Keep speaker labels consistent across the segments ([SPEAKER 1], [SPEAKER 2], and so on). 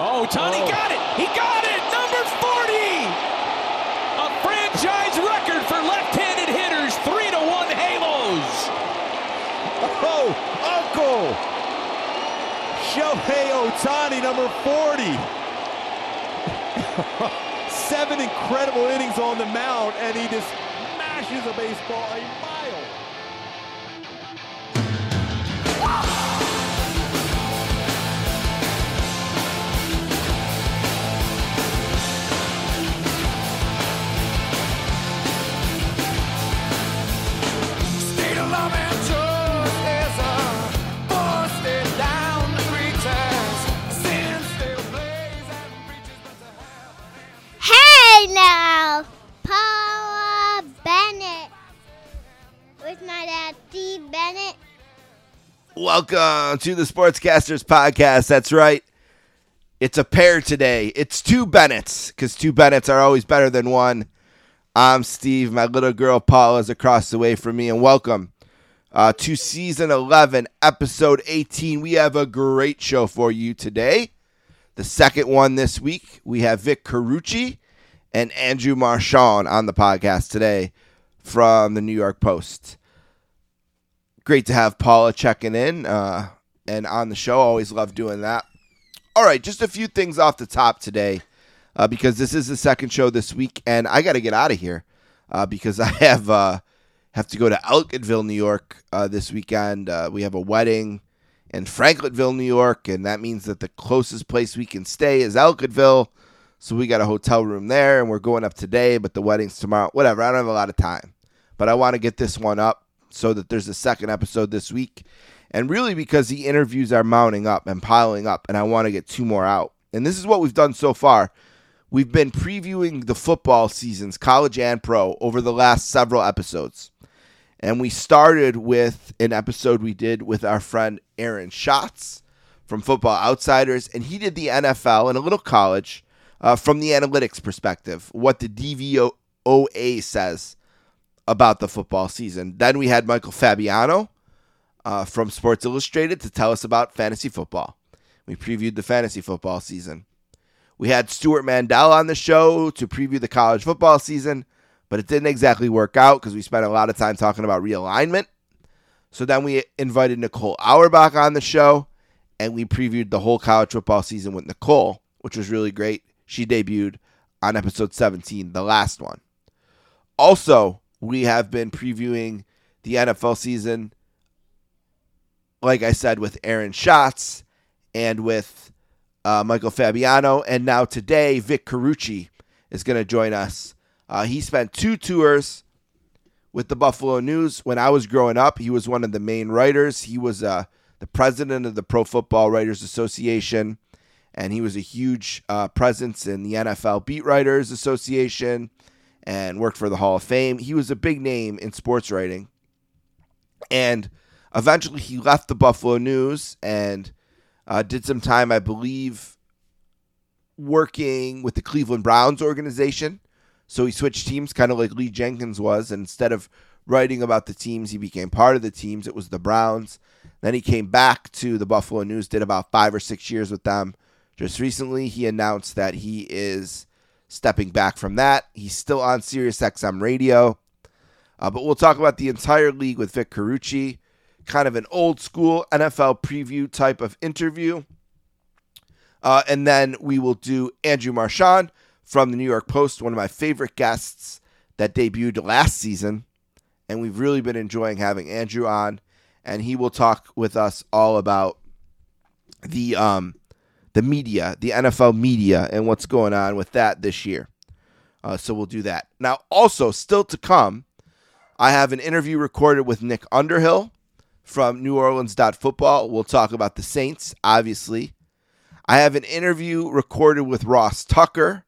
[SPEAKER 1] Oh, Tani oh. got it. He got it. Number 40. A franchise record for left-handed hitters. Three to one Halos.
[SPEAKER 2] Oh, Uncle. Shohei Ohtani, number 40. Seven incredible innings on the mound, and he just mashes a baseball
[SPEAKER 3] Welcome to the Sportscasters Podcast. That's right. It's a pair today. It's two Bennetts because two Bennetts are always better than one. I'm Steve. My little girl Paula is across the way from me, and welcome uh, to season 11, episode 18. We have a great show for you today. The second one this week, we have Vic Carucci and Andrew Marchand on the podcast today from the New York Post. Great to have Paula checking in uh, and on the show. Always love doing that. All right, just a few things off the top today uh, because this is the second show this week, and I got to get out of here uh, because I have uh, have to go to Ellicottville, New York uh, this weekend. Uh, we have a wedding in Franklinville, New York, and that means that the closest place we can stay is Ellicottville. So we got a hotel room there and we're going up today, but the wedding's tomorrow. Whatever. I don't have a lot of time. But I want to get this one up so that there's a second episode this week. And really because the interviews are mounting up and piling up, and I want to get two more out. And this is what we've done so far. We've been previewing the football seasons, college and pro, over the last several episodes. And we started with an episode we did with our friend Aaron Schatz from Football Outsiders, and he did the NFL and a little college uh, from the analytics perspective, what the DVOA says about the football season. Then we had Michael Fabiano uh, from Sports Illustrated to tell us about fantasy football. We previewed the fantasy football season. We had Stewart Mandel on the show to preview the college football season, but it didn't exactly work out because we spent a lot of time talking about realignment. So then we invited Nicole Auerbach on the show, and we previewed the whole college football season with Nicole, which was really great she debuted on episode 17, the last one. Also, we have been previewing the NFL season, like I said, with Aaron Schatz and with uh, Michael Fabiano. And now today, Vic Carucci is going to join us. Uh, he spent two tours with the Buffalo News. When I was growing up, he was one of the main writers. He was uh, the president of the Pro Football Writers Association and he was a huge uh, presence in the NFL Beat Writers Association and worked for the Hall of Fame. He was a big name in sports writing. And eventually he left the Buffalo News and uh, did some time, I believe, working with the Cleveland Browns organization. So he switched teams, kind of like Lee Jenkins was. And instead of writing about the teams, he became part of the teams. It was the Browns. Then he came back to the Buffalo News, did about five or six years with them just recently, he announced that he is stepping back from that. He's still on Sirius XM radio. Uh, but we'll talk about the entire league with Vic Carucci, kind of an old school NFL preview type of interview. Uh, and then we will do Andrew Marchand from the New York Post, one of my favorite guests that debuted last season. And we've really been enjoying having Andrew on. And he will talk with us all about the um, the media, the NFL media, and what's going on with that this year. Uh, so we'll do that. Now, also, still to come, I have an interview recorded with Nick Underhill from New Orleans Football. We'll talk about the Saints, obviously. I have an interview recorded with Ross Tucker,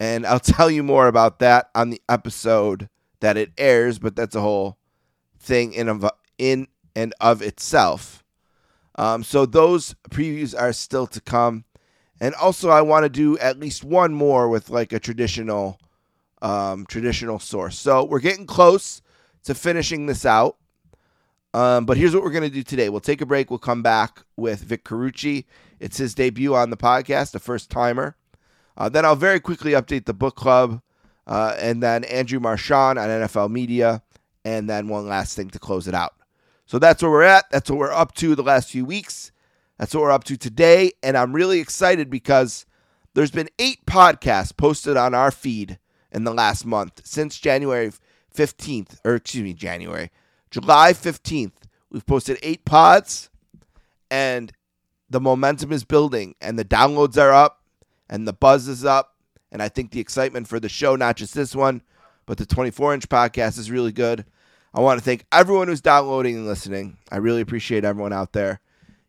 [SPEAKER 3] and I'll tell you more about that on the episode that it airs, but that's a whole thing in, of, in and of itself. Um, so those previews are still to come. And also, I want to do at least one more with like a traditional, um, traditional source. So we're getting close to finishing this out. Um, but here's what we're going to do today. We'll take a break. We'll come back with Vic Carucci. It's his debut on the podcast, a first timer. Uh, then I'll very quickly update the book club, uh, and then Andrew Marchand on NFL Media, and then one last thing to close it out. So that's where we're at. That's what we're up to the last few weeks. That's what we're up to today. And I'm really excited because there's been eight podcasts posted on our feed in the last month since January 15th, or excuse me, January, July 15th. We've posted eight pods, and the momentum is building, and the downloads are up, and the buzz is up. And I think the excitement for the show, not just this one, but the 24 inch podcast is really good. I want to thank everyone who's downloading and listening. I really appreciate everyone out there.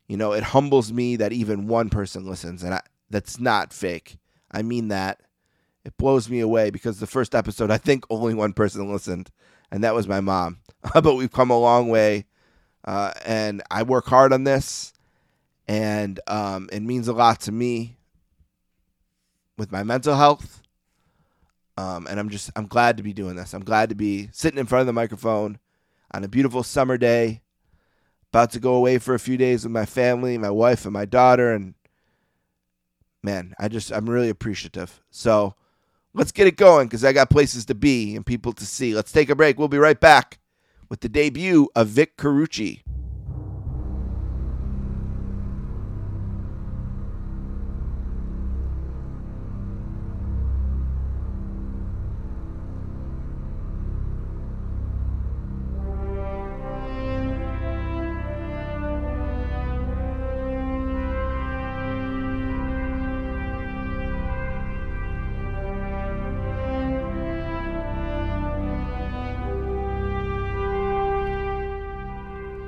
[SPEAKER 3] You know, it humbles me that even one person listens, and I, that's not fake. I mean that. It blows me away because the first episode, I think only one person listened, and that was my mom. but we've come a long way, uh, and I work hard on this, and um, it means a lot to me with my mental health. Um, and I'm just I'm glad to be doing this. I'm glad to be sitting in front of the microphone on a beautiful summer day, about to go away for a few days with my family, my wife, and my daughter, and man, I just I'm really appreciative. So let's get it going because I got places to be and people to see. Let's take a break. We'll be right back with the debut of Vic Carucci.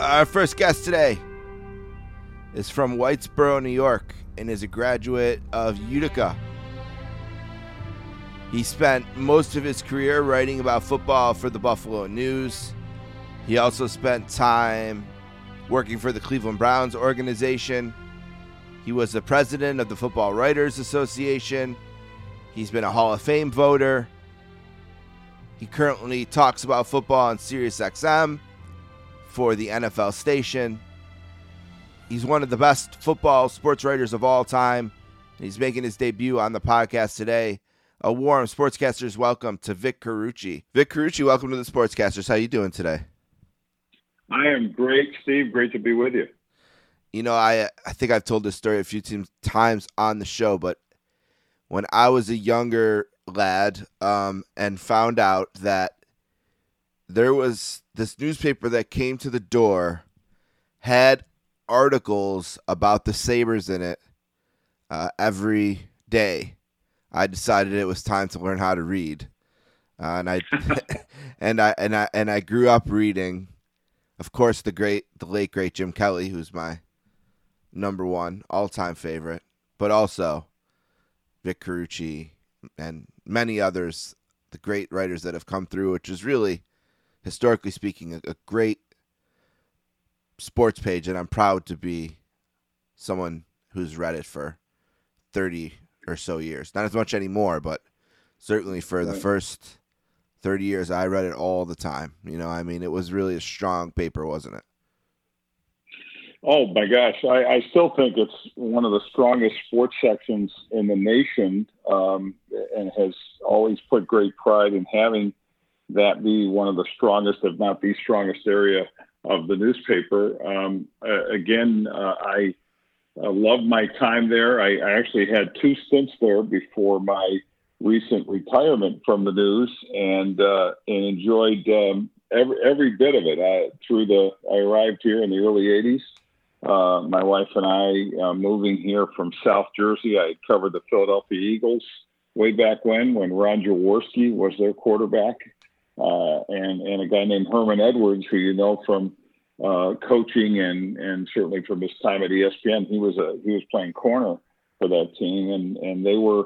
[SPEAKER 3] Our first guest today is from Whitesboro, New York, and is a graduate of Utica. He spent most of his career writing about football for the Buffalo News. He also spent time working for the Cleveland Browns organization. He was the president of the Football Writers Association. He's been a Hall of Fame voter. He currently talks about football on SiriusXM for the NFL station. He's one of the best football sports writers of all time. He's making his debut on the podcast today. A warm sportscasters welcome to Vic Carucci. Vic Carucci, welcome to the Sportscasters. How are you doing today?
[SPEAKER 4] I am great, Steve. Great to be with you.
[SPEAKER 3] You know, I I think I've told this story a few times on the show, but when I was a younger lad um, and found out that there was this newspaper that came to the door had articles about the Sabres in it uh, every day. I decided it was time to learn how to read, uh, and I and I and I and I grew up reading, of course, the great, the late great Jim Kelley, who's my number one all time favorite, but also Vic Carucci and many others, the great writers that have come through, which is really historically speaking, a, a great sports page, and I'm proud to be someone who's read it for 30 or so years. Not as much anymore, but certainly for the first 30 years, I read it all the time. You know, I mean, it was really a strong paper, wasn't it?
[SPEAKER 4] Oh my gosh, I, I still think it's one of the strongest sports sections in the nation, um, and has always put great pride in having that be one of the strongest, if not the strongest area of the newspaper. Um, uh, again, uh, I uh, love my time there. I, I, actually had two stints there before my recent retirement from the news, and uh, and enjoyed um, every every bit of it. I, through the, I arrived here in the early '80s. Uh, my wife and I, uh, moving here from South Jersey, I covered the Philadelphia Eagles way back when, when Ron Jaworski was their quarterback uh, and and a guy named Herman Edwards, who you know from uh, coaching and and certainly from his time at ESPN. He was a he was playing corner for that team, and and they were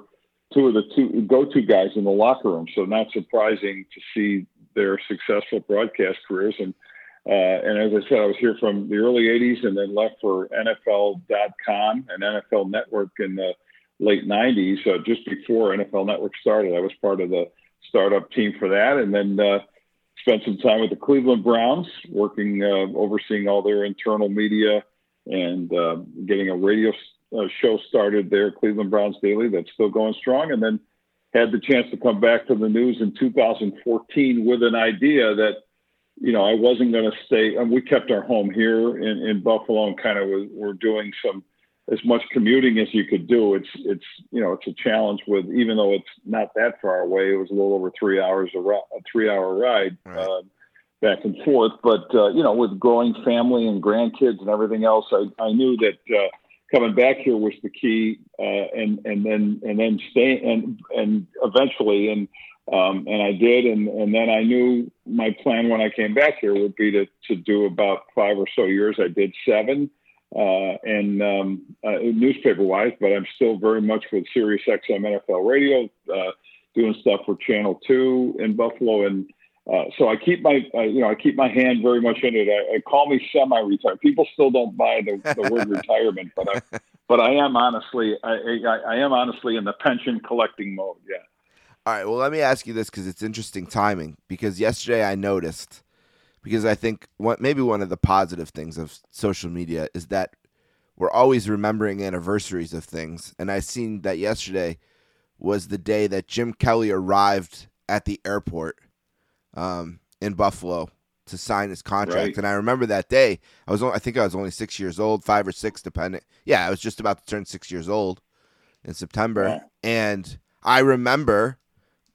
[SPEAKER 4] two of the two go-to guys in the locker room. So not surprising to see their successful broadcast careers. And uh, and as I said, I was here from the early '80s, and then left for NFL.com and NFL Network in the late '90s, uh, just before NFL Network started. I was part of the startup team for that, and then uh, spent some time with the Cleveland Browns, working, uh, overseeing all their internal media and uh, getting a radio uh, show started there, Cleveland Browns Daily, that's still going strong. And then had the chance to come back to the news in 2014 with an idea that, you know, I wasn't going to stay. And we kept our home here in, in Buffalo and kind of were doing some as much commuting as you could do. It's it's you know it's a challenge with even though it's not that far away. It was a little over three hours a, a three hour ride right. uh, back and forth. But uh, you know with growing family and grandkids and everything else, I, I knew that uh, coming back here was the key. Uh, and and then and then stay and and eventually and. Um, and I did, and, and then I knew my plan when I came back here would be to, to do about five or so years. I did seven, uh, and um, uh, newspaper wise, but I'm still very much with Sirius XM NFL Radio, uh, doing stuff for Channel Two in Buffalo, and uh, so I keep my uh, you know I keep my hand very much in it. I, I call me semi-retired. People still don't buy the, the word retirement, but I but I am honestly I, I, I am honestly in the pension collecting mode. Yeah.
[SPEAKER 3] All right. Well, let me ask you this because it's interesting timing. Because yesterday I noticed because I think what maybe one of the positive things of social media is that we're always remembering anniversaries of things. And I seen that yesterday was the day that Jim Kelly arrived at the airport um, in Buffalo to sign his contract. Right. And I remember that day. I was I think I was only six years old, five or six, depending. Yeah, I was just about to turn six years old in September, yeah. and I remember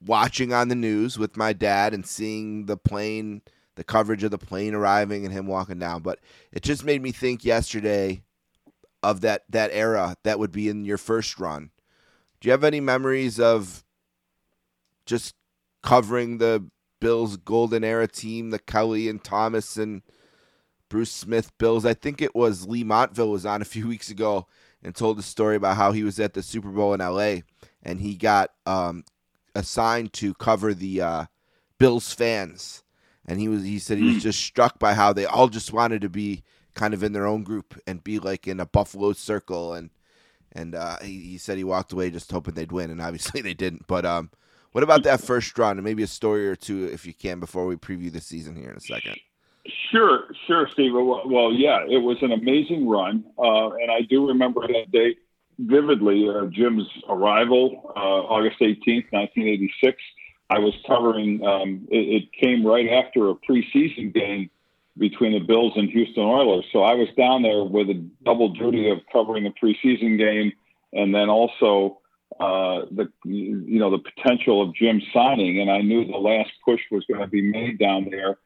[SPEAKER 3] watching on the news with my dad and seeing the plane the coverage of the plane arriving and him walking down. But it just made me think yesterday of that that era that would be in your first run. Do you have any memories of just covering the Bills golden era team, the Kelly and Thomas and Bruce Smith Bills? I think it was Leigh Montville was on a few weeks ago and told a story about how he was at the Super Bowl in LA and he got um, assigned to cover the uh, Bills fans and he was he said he was hmm. just struck by how they all just wanted to be kind of in their own group and be like in a Buffalo circle and and uh, he, he said he walked away just hoping they'd win and obviously they didn't. But um, what about that first run and maybe a story or two if you can before we preview the season here in a second.
[SPEAKER 4] Sure, sure, Steve. Well, well yeah, it was an amazing run, uh, and I do remember that date vividly. Uh, Jim's arrival, uh, August eighteenth, nineteen eighty six. I was covering. Um, it, it, came right after a preseason game between the Bills and Houston Oilers, so I was down there with a double duty of covering the preseason game and then also uh, the you know the potential of Jim signing. And I knew the last push was going to be made down there.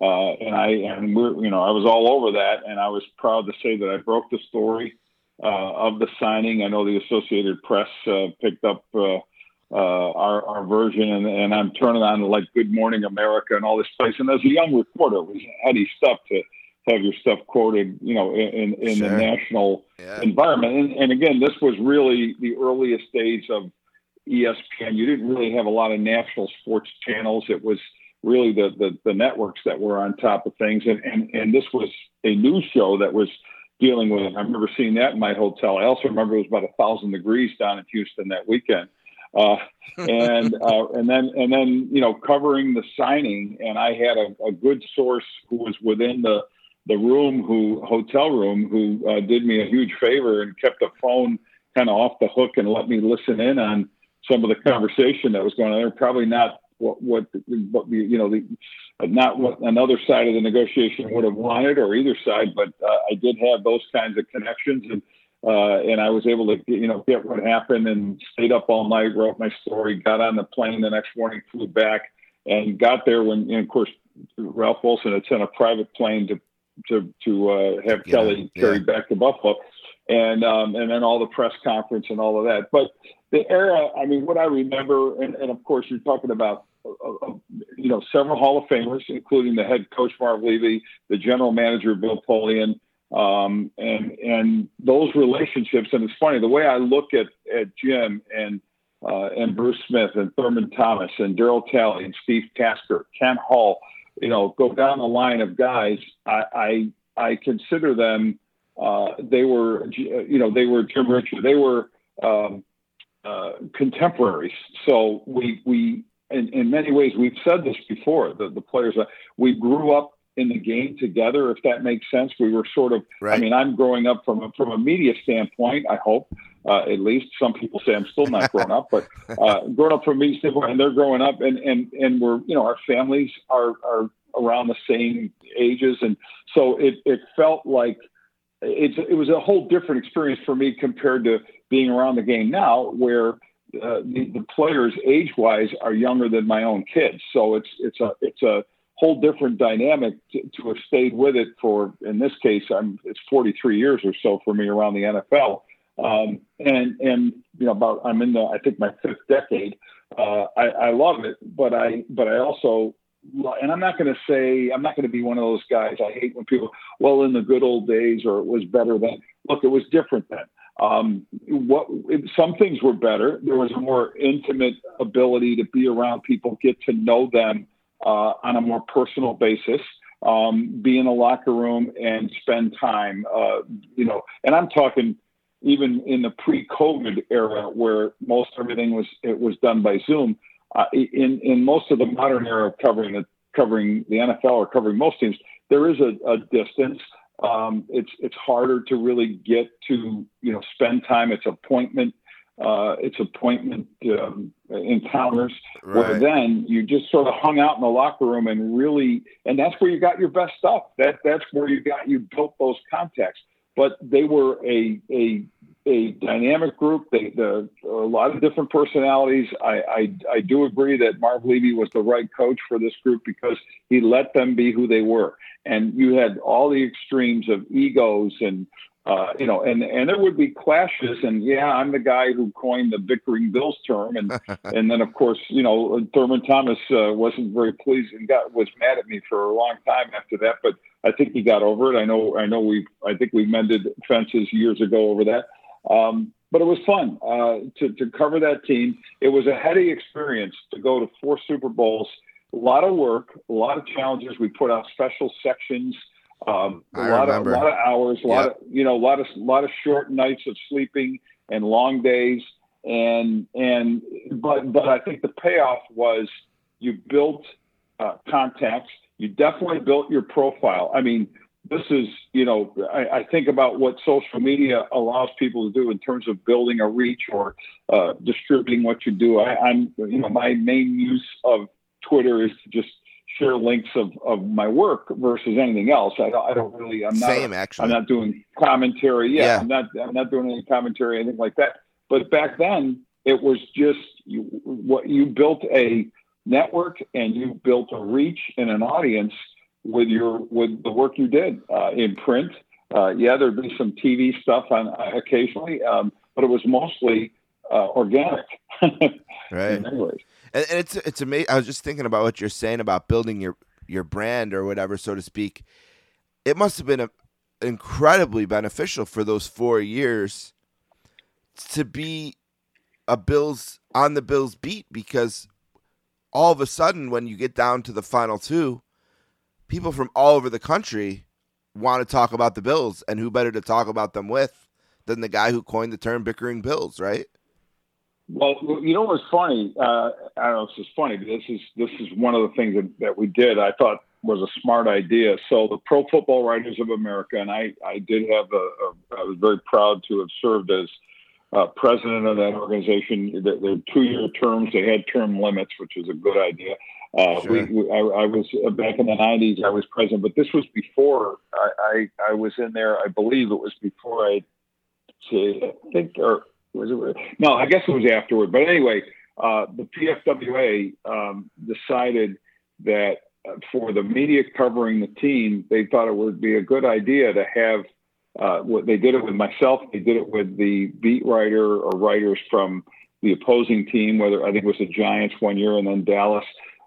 [SPEAKER 4] Uh, and I and we're you know I was all over that, and I was proud to say that I broke the story uh, of the signing. I know the Associated Press uh, picked up uh, our, our version, and, and I'm turning on like Good Morning America and all this place. And as a young reporter, it was heady stuff to have your stuff quoted, you know, in, in sure. the national yeah. environment. And, and again, this was really the earliest days of ESPN. You didn't really have a lot of national sports channels. It was really the, the, the networks that were on top of things. And, and, and this was a news show that was dealing with it. I remember seeing that in my hotel. I also remember it was about a thousand degrees down in Houston that weekend. Uh, and uh, and then and then you know covering the signing, and I had a, a good source who was within the the room, who hotel room, who uh, did me a huge favor and kept the phone kind of off the hook and let me listen in on some of the conversation that was going on there. Probably not what what, what you know the not what another side of the negotiation would have wanted or either side, but uh, I did have those kinds of connections and uh, and I was able to, you know, get what happened and stayed up all night, wrote my story, got on the plane the next morning, flew back, and got there when, and of course, Ralph Wilson had sent a private plane to to to uh, have yeah, Kelly yeah. carried back to Buffalo, and um, and then all the press conference and all of that. But the era, I mean, what I remember, and, and of course, you're talking about. Uh, uh you know, several Hall of Famers, including the head coach Marv Levy, the general manager Bill Polian, um, and and those relationships, and it's funny the way I look at at Jim and uh, and Bruce Smith and Thurman Thomas and Daryl Talley and Steve Tasker, Kent Hull, you know, go down the line of guys. I I, I consider them. Uh, they were, you know, they were Jim Richard. They were um, uh, contemporaries. So we we in, in many ways, we've said this before. The the players, we grew up in the game together, if that makes sense. We were sort of.
[SPEAKER 3] Right.
[SPEAKER 4] I mean, I'm growing up from a, from a media standpoint. I hope, uh, at least. Some people say I'm still not grown up, but uh, growing up from a media standpoint, and they're growing up, and and and we're you know our families are are around the same ages, and so it it felt like it's it was a whole different experience for me compared to being around the game now, where uh, the, the players age wise are younger than my own kids. So it's it's a it's a whole different dynamic to, to have stayed with it for in this case I'm it's 43 years or so for me around the NFL. Um, and and you know about I'm in the I think my fifth decade. Uh, I, I love it, but I but I also and I'm not going to say I'm not going to be one of those guys. I hate when people, well, in the good old days, or it was better then. Look, it was different then. Um, what some things were better. There was a more intimate ability to be around people, get to know them uh, on a more personal basis. Um, be in a locker room and spend time. Uh, you know, and I'm talking even in the pre-COVID era where most everything was it was done by Zoom. Uh, in in most of the modern era of covering the covering the NFL or covering most teams, there is a, a distance um, it's it's harder to really get to you know spend time. It's appointment. Uh, it's appointment um, encounters
[SPEAKER 3] Right.
[SPEAKER 4] where then you just sort of hung out in the locker room and really and that's where you got your best stuff. That that's where you got you built those contacts. But they were a a a dynamic group. They the a lot of different personalities. I, I i do agree that marv levy was the right coach for this group because he let them be who they were. And you had all the extremes of egos and uh, you know, and and there would be clashes, and yeah, I'm the guy who coined the bickering Bills term, and and then of course, you know, Thurman Thomas uh, wasn't very pleased and got was mad at me for a long time after that, but I think he got over it. I know, I know we, I think we mended fences years ago over that. Um, but it was fun uh, to to cover that team. It was a heady experience to go to four Super Bowls. A lot of work, a lot of challenges. We put out special sections. Um, a
[SPEAKER 3] I
[SPEAKER 4] lot
[SPEAKER 3] remember.
[SPEAKER 4] of a lot of hours, a lot
[SPEAKER 3] Yep.
[SPEAKER 4] of you know, a lot of a lot of short nights of sleeping and long days, and and but but I think the payoff was you built uh, contacts. You definitely built your profile. I mean, this is you know, I, I think about what social media allows people to do in terms of building a reach or uh, distributing what you do. I, I'm you know, my main use of Twitter is to just share links of, of my work versus anything else. I don't, I don't really, I'm not,
[SPEAKER 3] Same, actually.
[SPEAKER 4] I'm not doing commentary. Yeah,
[SPEAKER 3] Yeah.
[SPEAKER 4] I'm not, I'm not doing any commentary, anything like that. But back then it was just you, what you built a network and you built a reach and an audience with your, with the work you did uh, in print. Uh, yeah, there'd be some TV stuff on uh, occasionally, um, but it was mostly uh, organic.
[SPEAKER 3] Right. And, and it's it's amazing. I was just thinking about what you're saying about building your your brand or whatever, so to speak. It must have been a, incredibly beneficial for those four years to be a Bills on the Bills beat because all of a sudden, when you get down to the final two, people from all over the country want to talk about the Bills, and who better to talk about them with than the guy who coined the term "bickering Bills," right?
[SPEAKER 4] Well, you know what's funny? Uh, I don't know if this is funny, but this is this is one of the things that, that we did. I thought was a smart idea. So the Pro Football Writers of America, and I I did have a, a I was very proud to have served as uh, president of that organization. They're, they're two-year terms. They had term limits, which is a good idea. Uh,
[SPEAKER 3] Sure.
[SPEAKER 4] we, we, I, I was uh, back in the '90s. I was president, but this was before I, I, I was in there. I believe it was before I, I think, or was it? No, I guess it was afterward. But anyway, uh, the PFWA um, decided that uh, for the media covering the team, they thought it would be a good idea to have. Uh, what they did it with myself. They did it with the beat writer or writers from the opposing team. Whether I think it was the Giants one year and then Dallas.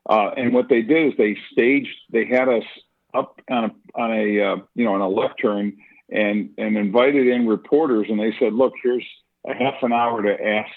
[SPEAKER 4] Uh, and what they did is they staged. They had us up on a on a uh, you know on a left turn and and invited in reporters, and they said, "Look, here's a half an hour to ask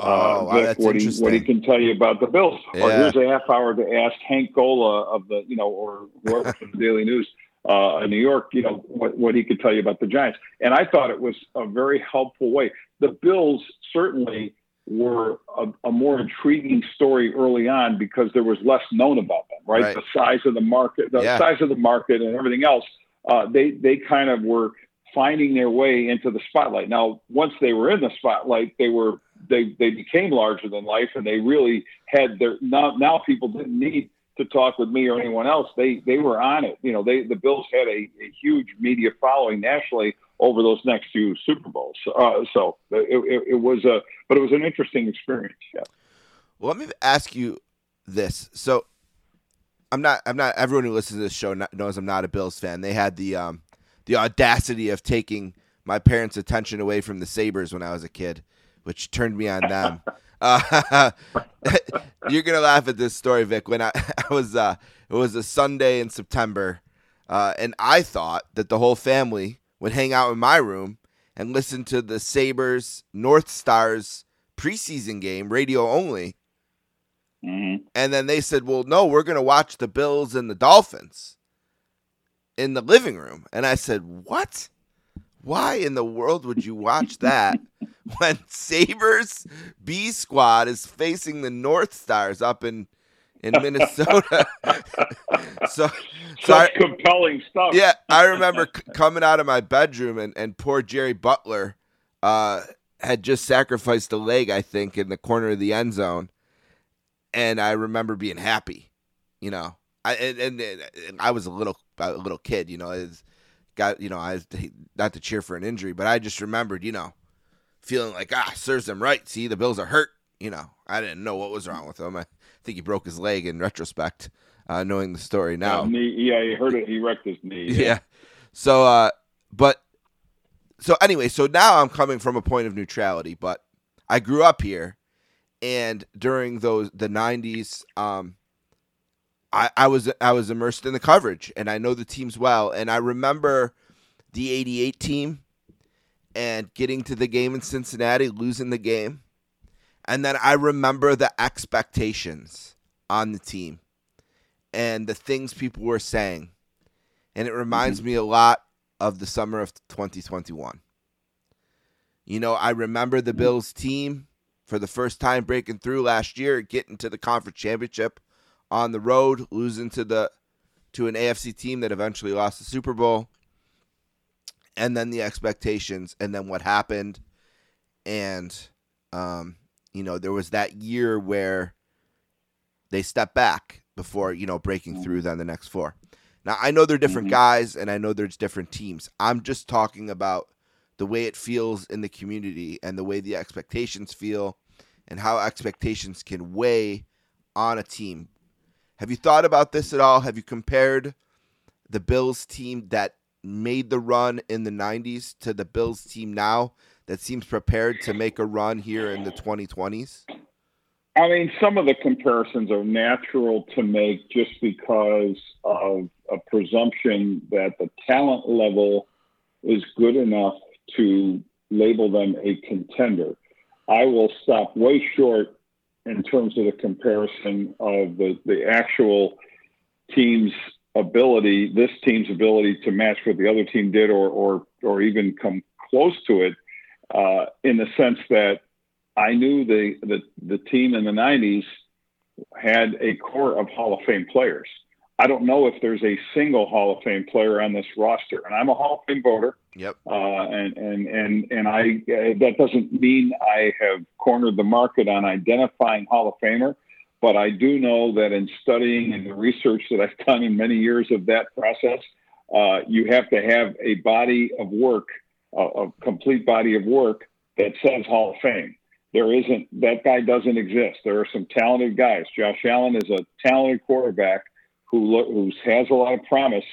[SPEAKER 3] Oh,
[SPEAKER 4] uh,
[SPEAKER 3] wow,
[SPEAKER 4] Vic
[SPEAKER 3] that's
[SPEAKER 4] what he what he can tell you about the Bills, or here's a half hour to ask Hank Gola of the you know or whoever from the Daily News uh, in New York, you know what what he could tell you about the Giants. And I thought it was a very helpful way. The Bills certainly were a, a, more intriguing story early on because there was less known about them, right? right. The size of the market, the yeah. size of the market, and everything else. Uh, they they kind of were finding their way into the spotlight. Now, once they were in the spotlight, they were they they became larger than life, and they really had their now now people didn't need to talk with me or anyone else. They they were on it. You know, they the Bills had a, a huge media following nationally over those next few Super Bowls. Uh, so it, it, it, was a, but it was an interesting experience. Yeah.
[SPEAKER 3] Well, let me ask you this. So I'm not, I'm not. Everyone who listens to this show knows I'm not a Bills fan. They had the, um, the audacity of taking my parents' attention away from the Sabres when I was a kid, which turned me on them. uh, you're gonna laugh at this story, Vic. When I, I was, uh, it was a Sunday in September, uh, and I thought that the whole family would hang out in my room and listen to the Sabres North Stars preseason game, radio only. Mm-hmm. And then they said, well, no, we're going to watch the Bills and the Dolphins in the living room. And I said, what? Why in the world would you watch that when Sabres B Squad is facing the North Stars up in in Minnesota. so,
[SPEAKER 4] so I, compelling stuff.
[SPEAKER 3] Yeah, I remember c- coming out of my bedroom and, and poor Jerry Butler uh, had just sacrificed a leg, I think, in the corner of the end zone, and I remember being happy. You know, I and, and, and I was a little a little kid. You know, is got you know I was, not to cheer for an injury, but I just remembered, you know, feeling like ah serves them right. See, the Bills are hurt. You know, I didn't know what was wrong with him. I, think he broke his leg in retrospect, uh, knowing the story now.
[SPEAKER 4] Yeah, yeah, he hurt it. He wrecked his knee.
[SPEAKER 3] Yeah. yeah. So, uh, but so anyway, so now I'm coming from a point of neutrality, but I grew up here, and during those the '90s, um, I, I was I was immersed in the coverage, and I know the teams well, and I remember the '88 team and getting to the game in Cincinnati, losing the game and then I remember the expectations on the team and the things people were saying. And it reminds mm-hmm. me a lot of the summer of 2021. You know, I remember the Bills team for the first time breaking through last year, getting to the conference championship on the road, losing to the to an AFC team that eventually lost the Super Bowl. And then the expectations and then what happened and um you know, there was that year where they stepped back before, you know, breaking through then the next four. Now, I know they're different mm-hmm. guys and I know there's different teams. I'm just talking about the way it feels in the community and the way the expectations feel and how expectations can weigh on a team. Have you thought about this at all? Have you compared the Bills team that made the run in the 90s to the Bills team now that seems prepared to make a run here in the 2020s?
[SPEAKER 4] I mean, some of the comparisons are natural to make just because of a presumption that the talent level is good enough to label them a contender. I will stop way short in terms of the comparison of the, the actual team's ability, this team's ability to match what the other team did or, or, or even come close to it uh, in the sense that I knew the, the, the team in the 90s had a core of Hall of Fame players. I don't know if there's a single Hall of Fame player on this roster, and I'm a Hall of Fame voter.
[SPEAKER 3] Yep.
[SPEAKER 4] Uh, and and and and I uh, that doesn't mean I have cornered the market on identifying Hall of Famer, but I do know that in studying and the research that I've done in many years of that process, uh, you have to have a body of work a, a complete body of work that says Hall of Fame. There isn't that guy doesn't exist. There are some talented guys. Josh Allen is a talented quarterback who who has a lot of promise,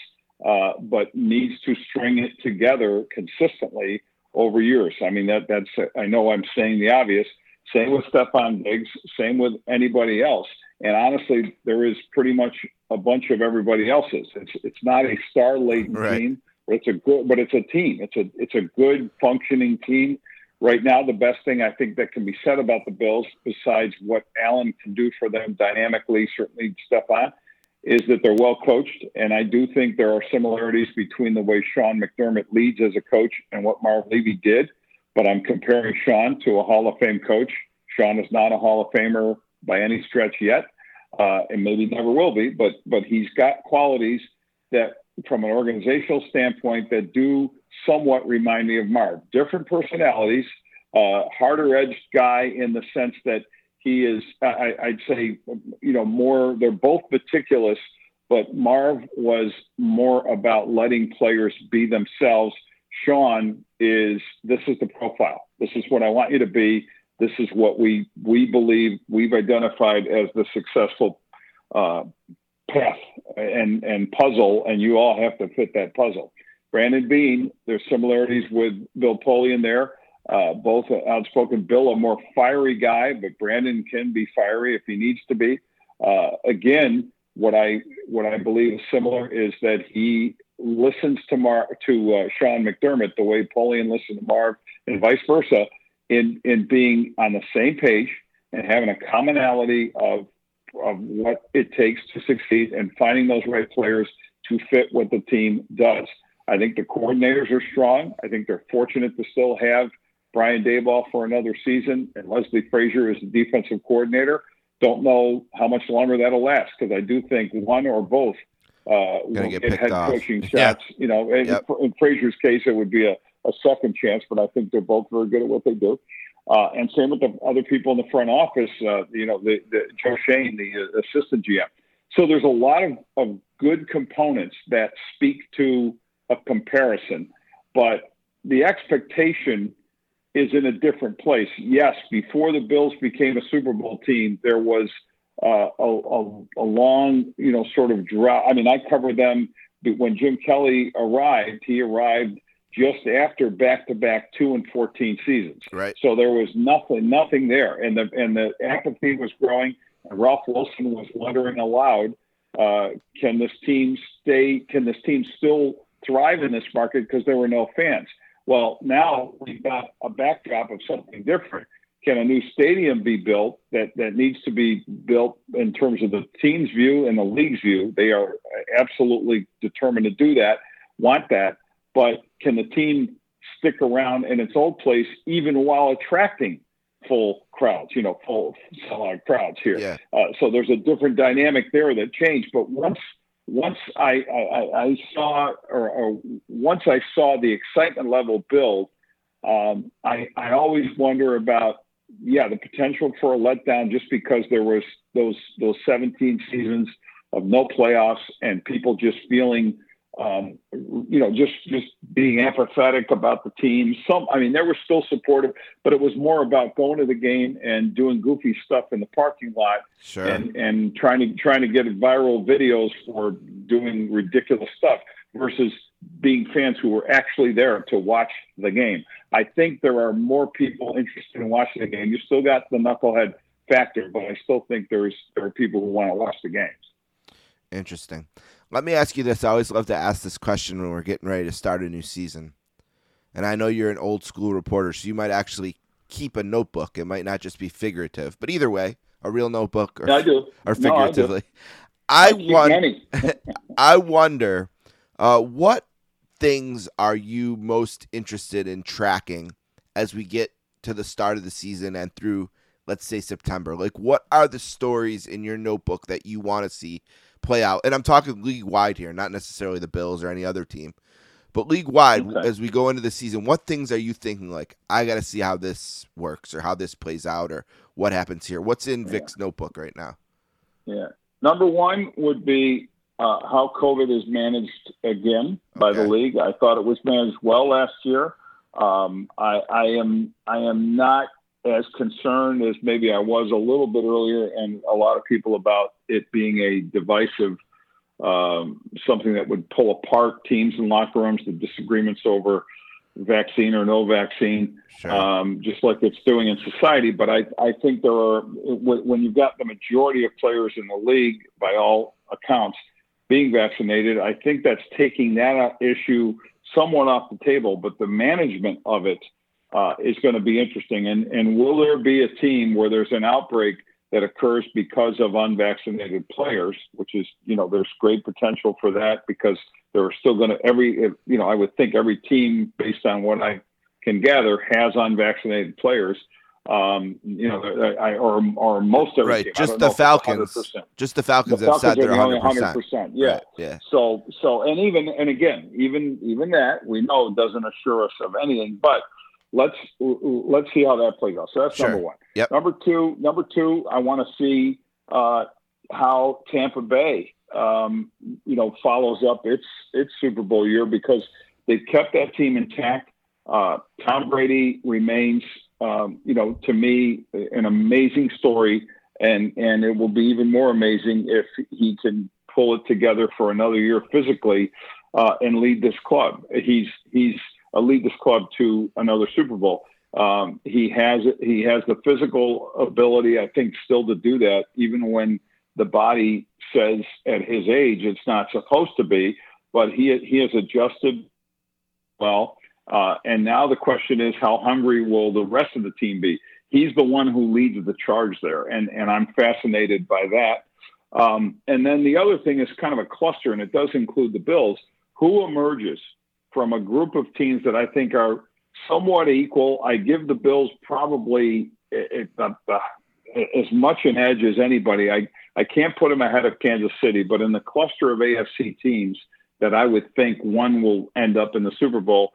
[SPEAKER 4] uh, but needs to string it together consistently over years. I mean that that's I know I'm saying the obvious. Same with Stefon Diggs. Same with anybody else. And honestly, there is pretty much a bunch of everybody else's. It's it's not a star laden right. team. It's a good, but it's a team. It's a it's a good functioning team. Right now, the best thing I think that can be said about the Bills, besides what Allen can do for them dynamically, certainly Stefon, is that they're well coached. And I do think there are similarities between the way Sean McDermott leads as a coach and what Marv Levy did. But I'm comparing Sean to a Hall of Fame coach. Sean is not a Hall of Famer by any stretch yet, uh, and maybe never will be. But but he's got qualities that, from an organizational standpoint, that do somewhat remind me of Marv. Different personalities, uh, harder edged guy in the sense that he is. I, I'd say, you know, more. They're both meticulous, but Marv was more about letting players be themselves. Sean is. This is the profile. This is what I want you to be this is what we we believe we've identified as the successful uh, path and and puzzle, and you all have to fit that puzzle. Brandon Beane, there's similarities with Bill Polian there. Uh, both outspoken. Bill, a more fiery guy, but Brandon can be fiery if he needs to be. Uh, again, what I what I believe is similar is that he listens to Mar to uh, Sean McDermott the way Polian listened to Marv, and vice versa in in being on the same page and having a commonality of of what it takes to succeed and finding those right players to fit what the team does. I think the coordinators are strong. I think they're fortunate to still have Brian Daboll for another season and Leslie Frazier as the defensive coordinator. Don't know how much longer that'll last because I do think one or both uh, will get, get head off. coaching shots. You know, in, yep. in Frazier's case, it would be a a second chance, but I think they're both very good at what they do. Uh, and same with the other people in the front office, uh, you know, the, the, Joe Schoen, the uh, assistant GM. So there's a lot of, of good components that speak to a comparison, but the expectation is in a different place. Yes, before the Bills became a Super Bowl team, there was uh, a, a, a, long, you know, sort of drought. I mean, I covered them when Jim Kelly arrived. He arrived just after back-to-back two and fourteen seasons.
[SPEAKER 3] Right.
[SPEAKER 4] So there was nothing, nothing there, and the and the apathy was growing. And Ralph Wilson was wondering aloud, uh, "Can this team stay? Can this team still thrive in this market because there were no fans?" Well, now we've got a backdrop of something different. Can a new stadium be built that, that needs to be built in terms of the team's view and the league's view? They are absolutely determined to do that, want that but can the team stick around in its old place even while attracting full crowds, you know, full sellout crowds here.
[SPEAKER 3] Yeah.
[SPEAKER 4] Uh, so there's a different dynamic there that changed. But once once I, I, I saw or, or, once I saw the excitement level build, um, I, I always wonder about yeah the potential for a letdown just because there was those those 17 seasons of no playoffs and people just feeling um, you know, just just being apathetic about the team. Some, I mean, they were still supportive, but it was more about going to the game and doing goofy stuff in the parking lot,
[SPEAKER 3] sure.
[SPEAKER 4] and and trying to trying to get viral videos for doing ridiculous stuff versus being fans who were actually there to watch the game. I think there are more people interested in watching the game. You still got the knucklehead factor, but I still think there's there are people who want to watch the games.
[SPEAKER 3] Interesting. Let me ask you this. I always love to ask this question when we're getting ready to start a new season. And I know you're an old school reporter, so you might actually keep a notebook. It might not just be figurative, but either way, a real notebook or,
[SPEAKER 4] yeah, I do.
[SPEAKER 3] or figuratively.
[SPEAKER 4] No, I,
[SPEAKER 3] I, won- I wonder uh, what things are you most interested in tracking as we get to the start of the season and through, let's say, September? Like, what are the stories in your notebook that you want to see play out. And I'm talking league wide here, not necessarily the Bills or any other team, but league wide okay. as we go into the season. What things are you thinking? Like, I got to see how this works or how this plays out or what happens here. What's in yeah. Vic's notebook right now?
[SPEAKER 4] Yeah, number one would be uh, how COVID is managed again by okay. the league. I thought it was managed well last year. Um, I, I am I am not as concerned as maybe I was a little bit earlier, and a lot of people about it being a divisive um, something that would pull apart teams and locker rooms, the disagreements over vaccine or no vaccine,
[SPEAKER 3] sure.
[SPEAKER 4] um, just like it's doing in society. But I, I think there are, when you've got the majority of players in the league, by all accounts, being vaccinated, I think that's taking that issue somewhat off the table. But the management of it uh, is going to be interesting. And, and will there be a team where there's an outbreak that occurs because of unvaccinated players, which is, you know, there's great potential for that because there are still going to every, you know, I would think every team, based on what I can gather, has unvaccinated players. Um, you know, I, or or most of
[SPEAKER 3] right. Just the Falcons. Just the Falcons, the Falcons have said they're 100
[SPEAKER 4] percent. Yeah.
[SPEAKER 3] Right. Yeah.
[SPEAKER 4] So so and even and again even even that we know doesn't assure us of anything, but let's let's see how that plays out. So that's
[SPEAKER 3] Sure.
[SPEAKER 4] number one.
[SPEAKER 3] Yep.
[SPEAKER 4] Number two, number two, I want to see uh, how Tampa Bay, um, you know, follows up its its Super Bowl year because they've kept that team intact. Uh, Tom Brady remains, um, you know, to me, an amazing story, and and it will be even more amazing if he can pull it together for another year physically uh, and lead this club. He's he's lead this club to another Super Bowl. Um, he has he has the physical ability, I think, still to do that, even when the body says at his age it's not supposed to be. But he he has adjusted well, uh, and now the question is, how hungry will the rest of the team be? He's the one who leads the charge there, and and I'm fascinated by that. Um, and then the other thing is kind of a cluster, and it does include the Bills. Who emerges from a group of teams that I think are somewhat equal? I give the Bills probably it, it, uh, as much an edge as anybody. I, I can't put them ahead of Kansas City, but in the cluster of AFC teams that I would think one will end up in the Super Bowl,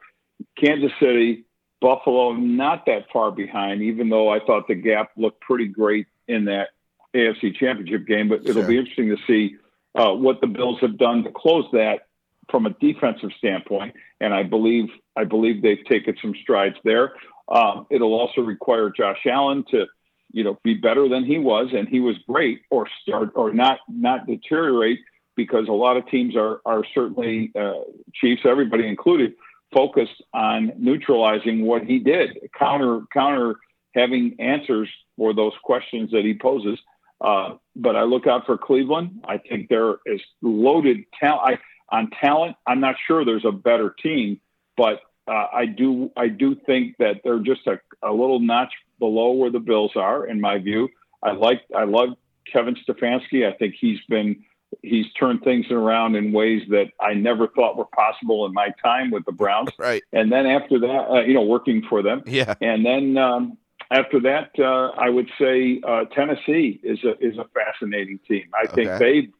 [SPEAKER 4] Kansas City, Buffalo, not that far behind, even though I thought the gap looked pretty great in that AFC championship game. But it'll
[SPEAKER 3] Sure.
[SPEAKER 4] be interesting to see uh, what the Bills have done to close that from a defensive standpoint. And I believe I believe they've taken some strides there. Um, it'll also require Josh Allen to, you know, be better than he was, and he was great, or start or not not deteriorate because a lot of teams are are certainly uh, Chiefs, everybody included, focused on neutralizing what he did, counter counter having answers for those questions that he poses. Uh, but I look out for Cleveland. I think there is loaded talent. On talent, I'm not sure there's a better team, but uh, I do I do think that they're just a, a little notch below where the Bills are, in my view. I like I love Kevin Stefanski. I think he's been he's turned things around in ways that I never thought were possible in my time with the Browns.
[SPEAKER 3] Right.
[SPEAKER 4] And then after that, uh, you know, working for them.
[SPEAKER 3] Yeah.
[SPEAKER 4] And then um, after that, uh, I would say uh, Tennessee is a is a fascinating team. I think they've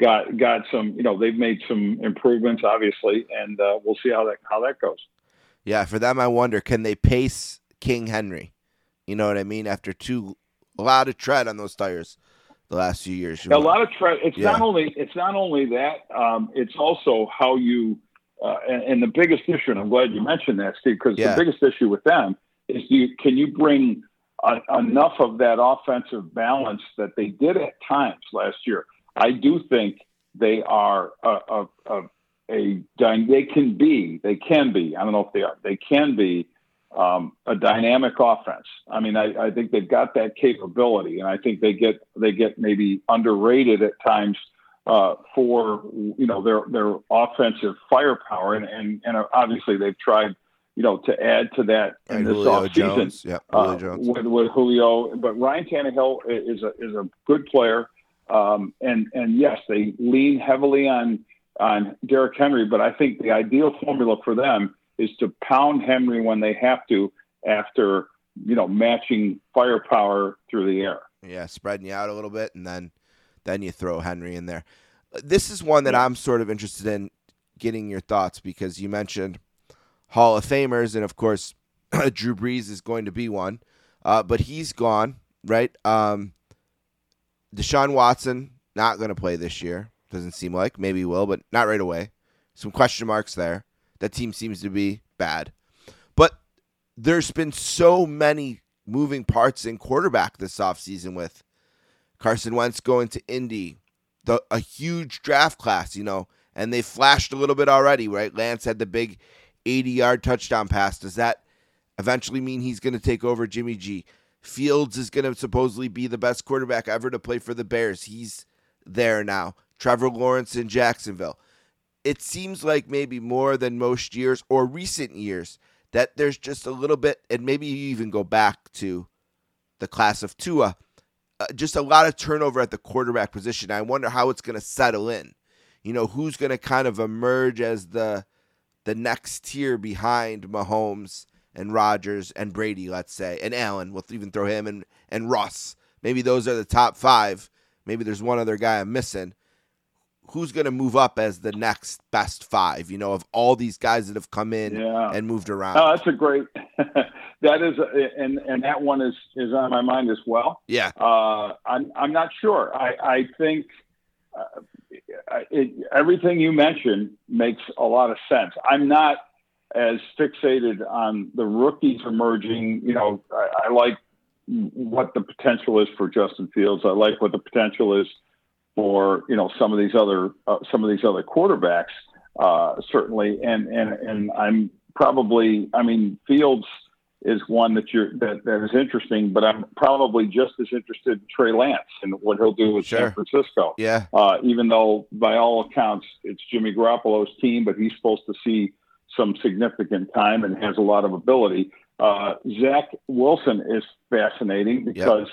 [SPEAKER 4] got got some, you know, they've made some improvements, obviously, and uh, we'll see how that how that goes.
[SPEAKER 3] Yeah, for them, I wonder can they pace King Henry? You know what I mean? After two, a lot of tread on those tires the last few years.
[SPEAKER 4] A lot of tread. It's
[SPEAKER 3] Yeah.
[SPEAKER 4] not only it's not only that. Um, it's also how you uh, and, and the biggest issue. And I'm glad you mentioned that, Steve, because
[SPEAKER 3] Yeah.
[SPEAKER 4] the biggest issue with them is do you, can you bring uh, enough of that offensive balance that they did at times last year? I do think they are a, a, a, a they can be they can be I don't know if they are they can be um, a dynamic offense. I mean, I, I think they've got that capability, and I think they get they get maybe underrated at times uh, for you know their their offensive firepower, and and, and obviously they've tried you know to add to that in
[SPEAKER 3] and
[SPEAKER 4] this
[SPEAKER 3] Julio
[SPEAKER 4] offseason
[SPEAKER 3] Jones. Yeah, Julio
[SPEAKER 4] uh, with, with Julio. But Ryan Tannehill is a is a good player, um, and and yes, they lean heavily on on Derrick Henry. But I think the ideal formula for them is to pound Henry when they have to after you know matching firepower through the air.
[SPEAKER 3] Yeah, spreading you out a little bit, and then then you throw Henry in there. This is one that I'm sort of interested in getting your thoughts because you mentioned Hall of Famers, and of course, Drew Brees is going to be one, uh, but he's gone, right? Um, Deshaun Watson not going to play this year. Doesn't seem like maybe he will, but not right away. Some question marks there. That team seems to be bad, but there's been so many moving parts in quarterback this offseason with Carson Wentz going to Indy, the a huge draft class, you know, and they flashed a little bit already, right? Lance had the big 80 yard touchdown pass. Does that eventually mean he's going to take over Jimmy G? Fields is going to supposedly be the best quarterback ever to play for the Bears. He's there now. Trevor Lawrence in Jacksonville. It seems like maybe more than most years or recent years that there's just a little bit, and maybe you even go back to the class of Tua, uh, just a lot of turnover at the quarterback position. I wonder how it's going to settle in. You know, who's going to kind of emerge as the the next tier behind Mahomes and Rodgers and Brady, let's say, and Allen. We'll even throw him and and Russ. Maybe those are the top five. Maybe there's one other guy I'm missing. Who's going to move up as the next best five? You know, of all these guys that have come in
[SPEAKER 4] Yeah.
[SPEAKER 3] and moved around.
[SPEAKER 4] Oh, that's a great. that is, and and that one is is on my mind as well.
[SPEAKER 3] yeah,
[SPEAKER 4] Uh, I'm I'm not sure. I I think uh, it, everything you mentioned makes a lot of sense. I'm not as fixated on the rookies emerging. You know, I, I like what the potential is for Justin Fields. I like what the potential is for you know some of these other uh, some of these other quarterbacks uh, certainly, and and and I'm probably I mean Fields is one that you're that, that is interesting, but I'm probably just as interested in Trey Lance and what he'll do with
[SPEAKER 3] Sure.
[SPEAKER 4] San Francisco.
[SPEAKER 3] yeah,
[SPEAKER 4] Uh, even though by all accounts it's Jimmy Garoppolo's team, but he's supposed to see some significant time and has a lot of ability. Uh, Zach Wilson is fascinating because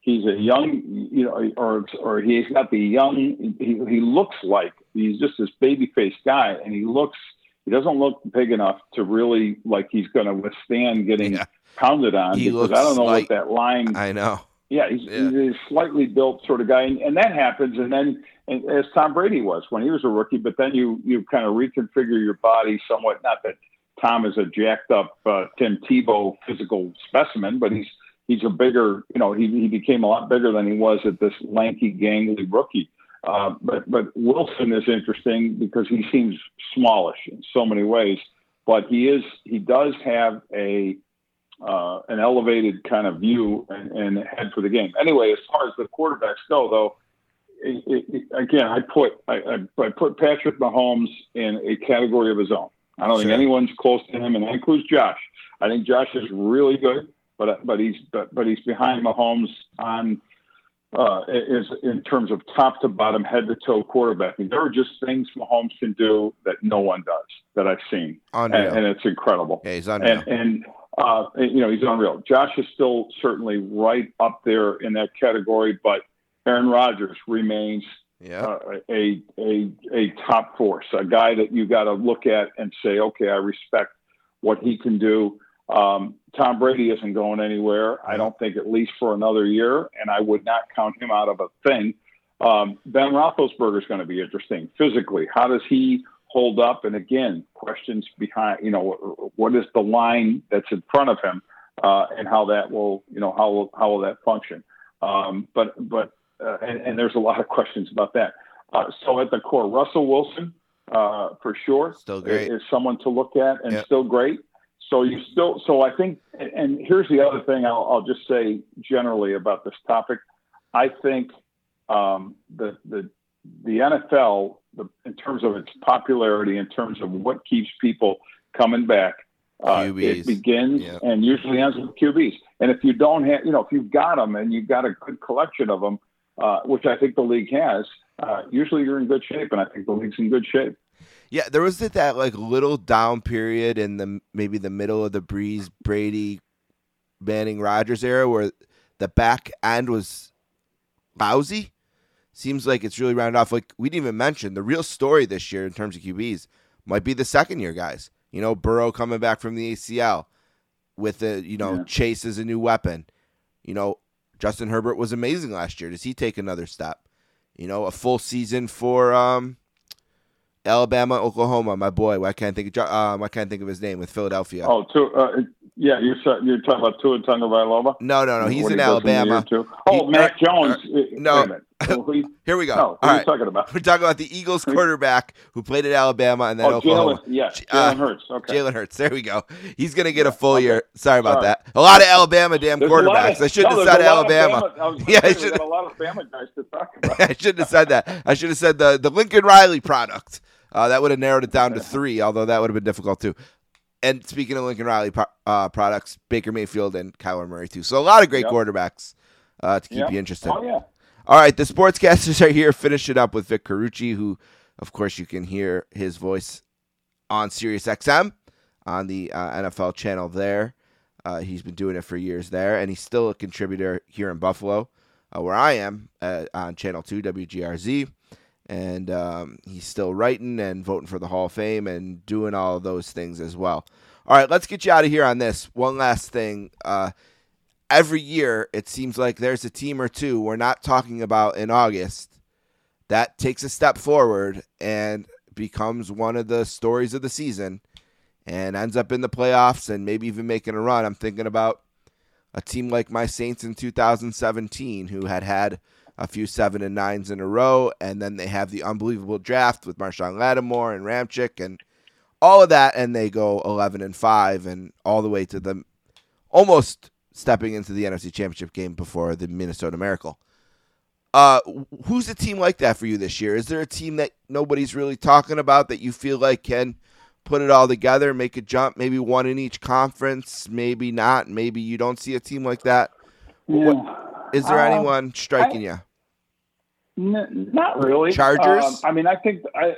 [SPEAKER 4] he's a young, you know, or or he's got the young. He, he looks like he's just this baby faced guy, and he looks. He doesn't look big enough to really like he's going to withstand getting
[SPEAKER 3] Yeah.
[SPEAKER 4] pounded on.
[SPEAKER 3] He
[SPEAKER 4] because
[SPEAKER 3] looks
[SPEAKER 4] I don't know
[SPEAKER 3] like-
[SPEAKER 4] what that line
[SPEAKER 3] I know.
[SPEAKER 4] Yeah, he's,
[SPEAKER 3] Yeah.
[SPEAKER 4] he's a slightly built sort of guy, and, and that happens. And then, and, as Tom Brady was when he was a rookie, but then you you kind of reconfigure your body somewhat. Not that Tom is a jacked up uh, Tim Tebow physical specimen, but he's he's a bigger. You know, he he became a lot bigger than he was at this lanky, gangly rookie. Uh, but but Wilson is interesting because he seems smallish in so many ways, but he is he does have a uh, an elevated kind of view and, and head for the game. Anyway, as far as the quarterbacks go, though, it, it, again, I put I, I, I put Patrick Mahomes in a category of his own. I don't think anyone's close to him, and that includes Josh. I think Josh is really good, but but he's but, but he's behind Mahomes on uh, is in terms of top to bottom, head to toe quarterbacking. There are just things Mahomes can do that no one does that I've seen, and, and it's incredible
[SPEAKER 3] yeah, he's unreal.
[SPEAKER 4] and and uh, you know he's unreal. Josh is still certainly right up there in that category, but Aaron Rodgers remains
[SPEAKER 3] yeah.
[SPEAKER 4] uh, a a a top force, a guy that you got to look at and say, okay, I respect what he can do. Um, Tom Brady isn't going anywhere. I don't think at least for another year, and I would not count him out of a thing. Um, ben Roethlisberger is going to be interesting physically. How does he hold up? And again, questions behind, you know, what is the line that's in front of him, uh, and how that will, you know, how will, how will that function? Um, but but uh, and, and there's a lot of questions about that. Uh, so at the core, Russell Wilson, uh, for sure,
[SPEAKER 3] Still great.
[SPEAKER 4] is someone to look at and
[SPEAKER 3] Yep.
[SPEAKER 4] still great. So you still, so I think, and here's the other thing I'll, I'll just say generally about this topic. I think um, the the the NFL, the, in terms of its popularity, in terms of what keeps people coming back, uh,
[SPEAKER 3] QBs.
[SPEAKER 4] it begins
[SPEAKER 3] Yep.
[SPEAKER 4] and usually ends with QBs. And if you don't have, you know, if you've got them and you've got a good collection of them, uh, which I think the league has, uh, usually you're in good shape, and I think the league's in good shape.
[SPEAKER 3] Yeah, there was that, that like little down period in the maybe the middle of the Brees Brady Manning Rodgers era where the back end was lousy. Seems like it's really rounded off. Like we didn't even mention the real story this year in terms of QBs might be the second year guys. You know, Burrow coming back from the ACL with the you know
[SPEAKER 4] Yeah.
[SPEAKER 3] Chase as a new weapon. You know, Justin Herbert was amazing last year. Does he take another step? You know, a full season for um Alabama, Oklahoma. My boy, why can't I think of um, I can't think of his name with Philadelphia.
[SPEAKER 4] Oh, two, uh, yeah, you're you're talking about Tua Tagovailoa.
[SPEAKER 3] No, no, no. He's
[SPEAKER 4] When
[SPEAKER 3] in
[SPEAKER 4] he goes from year
[SPEAKER 3] Alabama.
[SPEAKER 4] Oh,
[SPEAKER 3] He-
[SPEAKER 4] Mac
[SPEAKER 3] er-
[SPEAKER 4] Jones. Uh,
[SPEAKER 3] no.
[SPEAKER 4] wait a minute. Who- who-
[SPEAKER 3] Here we go.
[SPEAKER 4] no,
[SPEAKER 3] All
[SPEAKER 4] are you
[SPEAKER 3] right.
[SPEAKER 4] talking about?
[SPEAKER 3] We're talking about the Eagles quarterback who played at Alabama and then
[SPEAKER 4] Oh,
[SPEAKER 3] Oklahoma.
[SPEAKER 4] Jalen. Yeah,
[SPEAKER 3] J-
[SPEAKER 4] Jalen
[SPEAKER 3] uh,
[SPEAKER 4] Hurts. Okay.
[SPEAKER 3] Jalen Hurts. There we go. He's going to get a full
[SPEAKER 4] okay.
[SPEAKER 3] year. Sorry about
[SPEAKER 4] Sorry.
[SPEAKER 3] that. A lot of Alabama damn
[SPEAKER 4] There's
[SPEAKER 3] quarterbacks.
[SPEAKER 4] of-
[SPEAKER 3] I shouldn't
[SPEAKER 4] no,
[SPEAKER 3] have said
[SPEAKER 4] there's a lot of
[SPEAKER 3] Alabama.
[SPEAKER 4] Bama- I
[SPEAKER 3] Yeah, I
[SPEAKER 4] gonna say, we
[SPEAKER 3] should-
[SPEAKER 4] a lot of Bama guys to talk about.
[SPEAKER 3] I shouldn't have said that. I should have said the, the Lincoln Riley product. Uh, that would have narrowed it down to three, although that would have been difficult too. And speaking of Lincoln Riley uh, products, Baker Mayfield and Kyler Murray too. So a lot of great
[SPEAKER 4] Yep.
[SPEAKER 3] quarterbacks uh, to keep
[SPEAKER 4] Yep.
[SPEAKER 3] you interested.
[SPEAKER 4] Oh yeah.
[SPEAKER 3] All right, the sportscasters are here. Finish it up with Vic Carucci, who, of course, you can hear his voice on Sirius XM on the uh, NFL channel there. Uh, he's been doing it for years there, and he's still a contributor here in Buffalo, uh, where I am uh, on Channel 2, WGRZ. And um, he's still writing and voting for the Hall of Fame and doing all of those things as well. All right, let's get you out of here on this. One last thing. Uh, every year, it seems like there's a team or two we're not talking about in August that takes a step forward and becomes one of the stories of the season and ends up in the playoffs and maybe even making a run. I'm thinking about a team like my Saints in 2017 who had had a few seven and nines in a row, and then they have the unbelievable draft with Marshon Lattimore and Ramczyk and all of that, and they go 11 and five and all the way to the almost stepping into the NFC Championship game before the Minnesota Miracle. Uh, who's a team like that for you this year? Is there a team that nobody's really talking about that you feel like can put it all together, make a jump, maybe one in each conference, maybe not, maybe you don't see a team like that?
[SPEAKER 4] Yeah.
[SPEAKER 3] What, is there
[SPEAKER 4] Uh,
[SPEAKER 3] anyone striking you?
[SPEAKER 4] N- not really.
[SPEAKER 3] Chargers?
[SPEAKER 4] Um, I mean, I think I.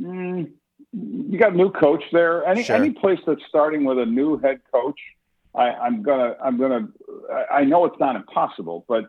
[SPEAKER 4] Mm, you got a new coach there. Any
[SPEAKER 3] Sure.
[SPEAKER 4] any place that's starting with a new head coach, I, I'm gonna I'm gonna. I I know it's not impossible, but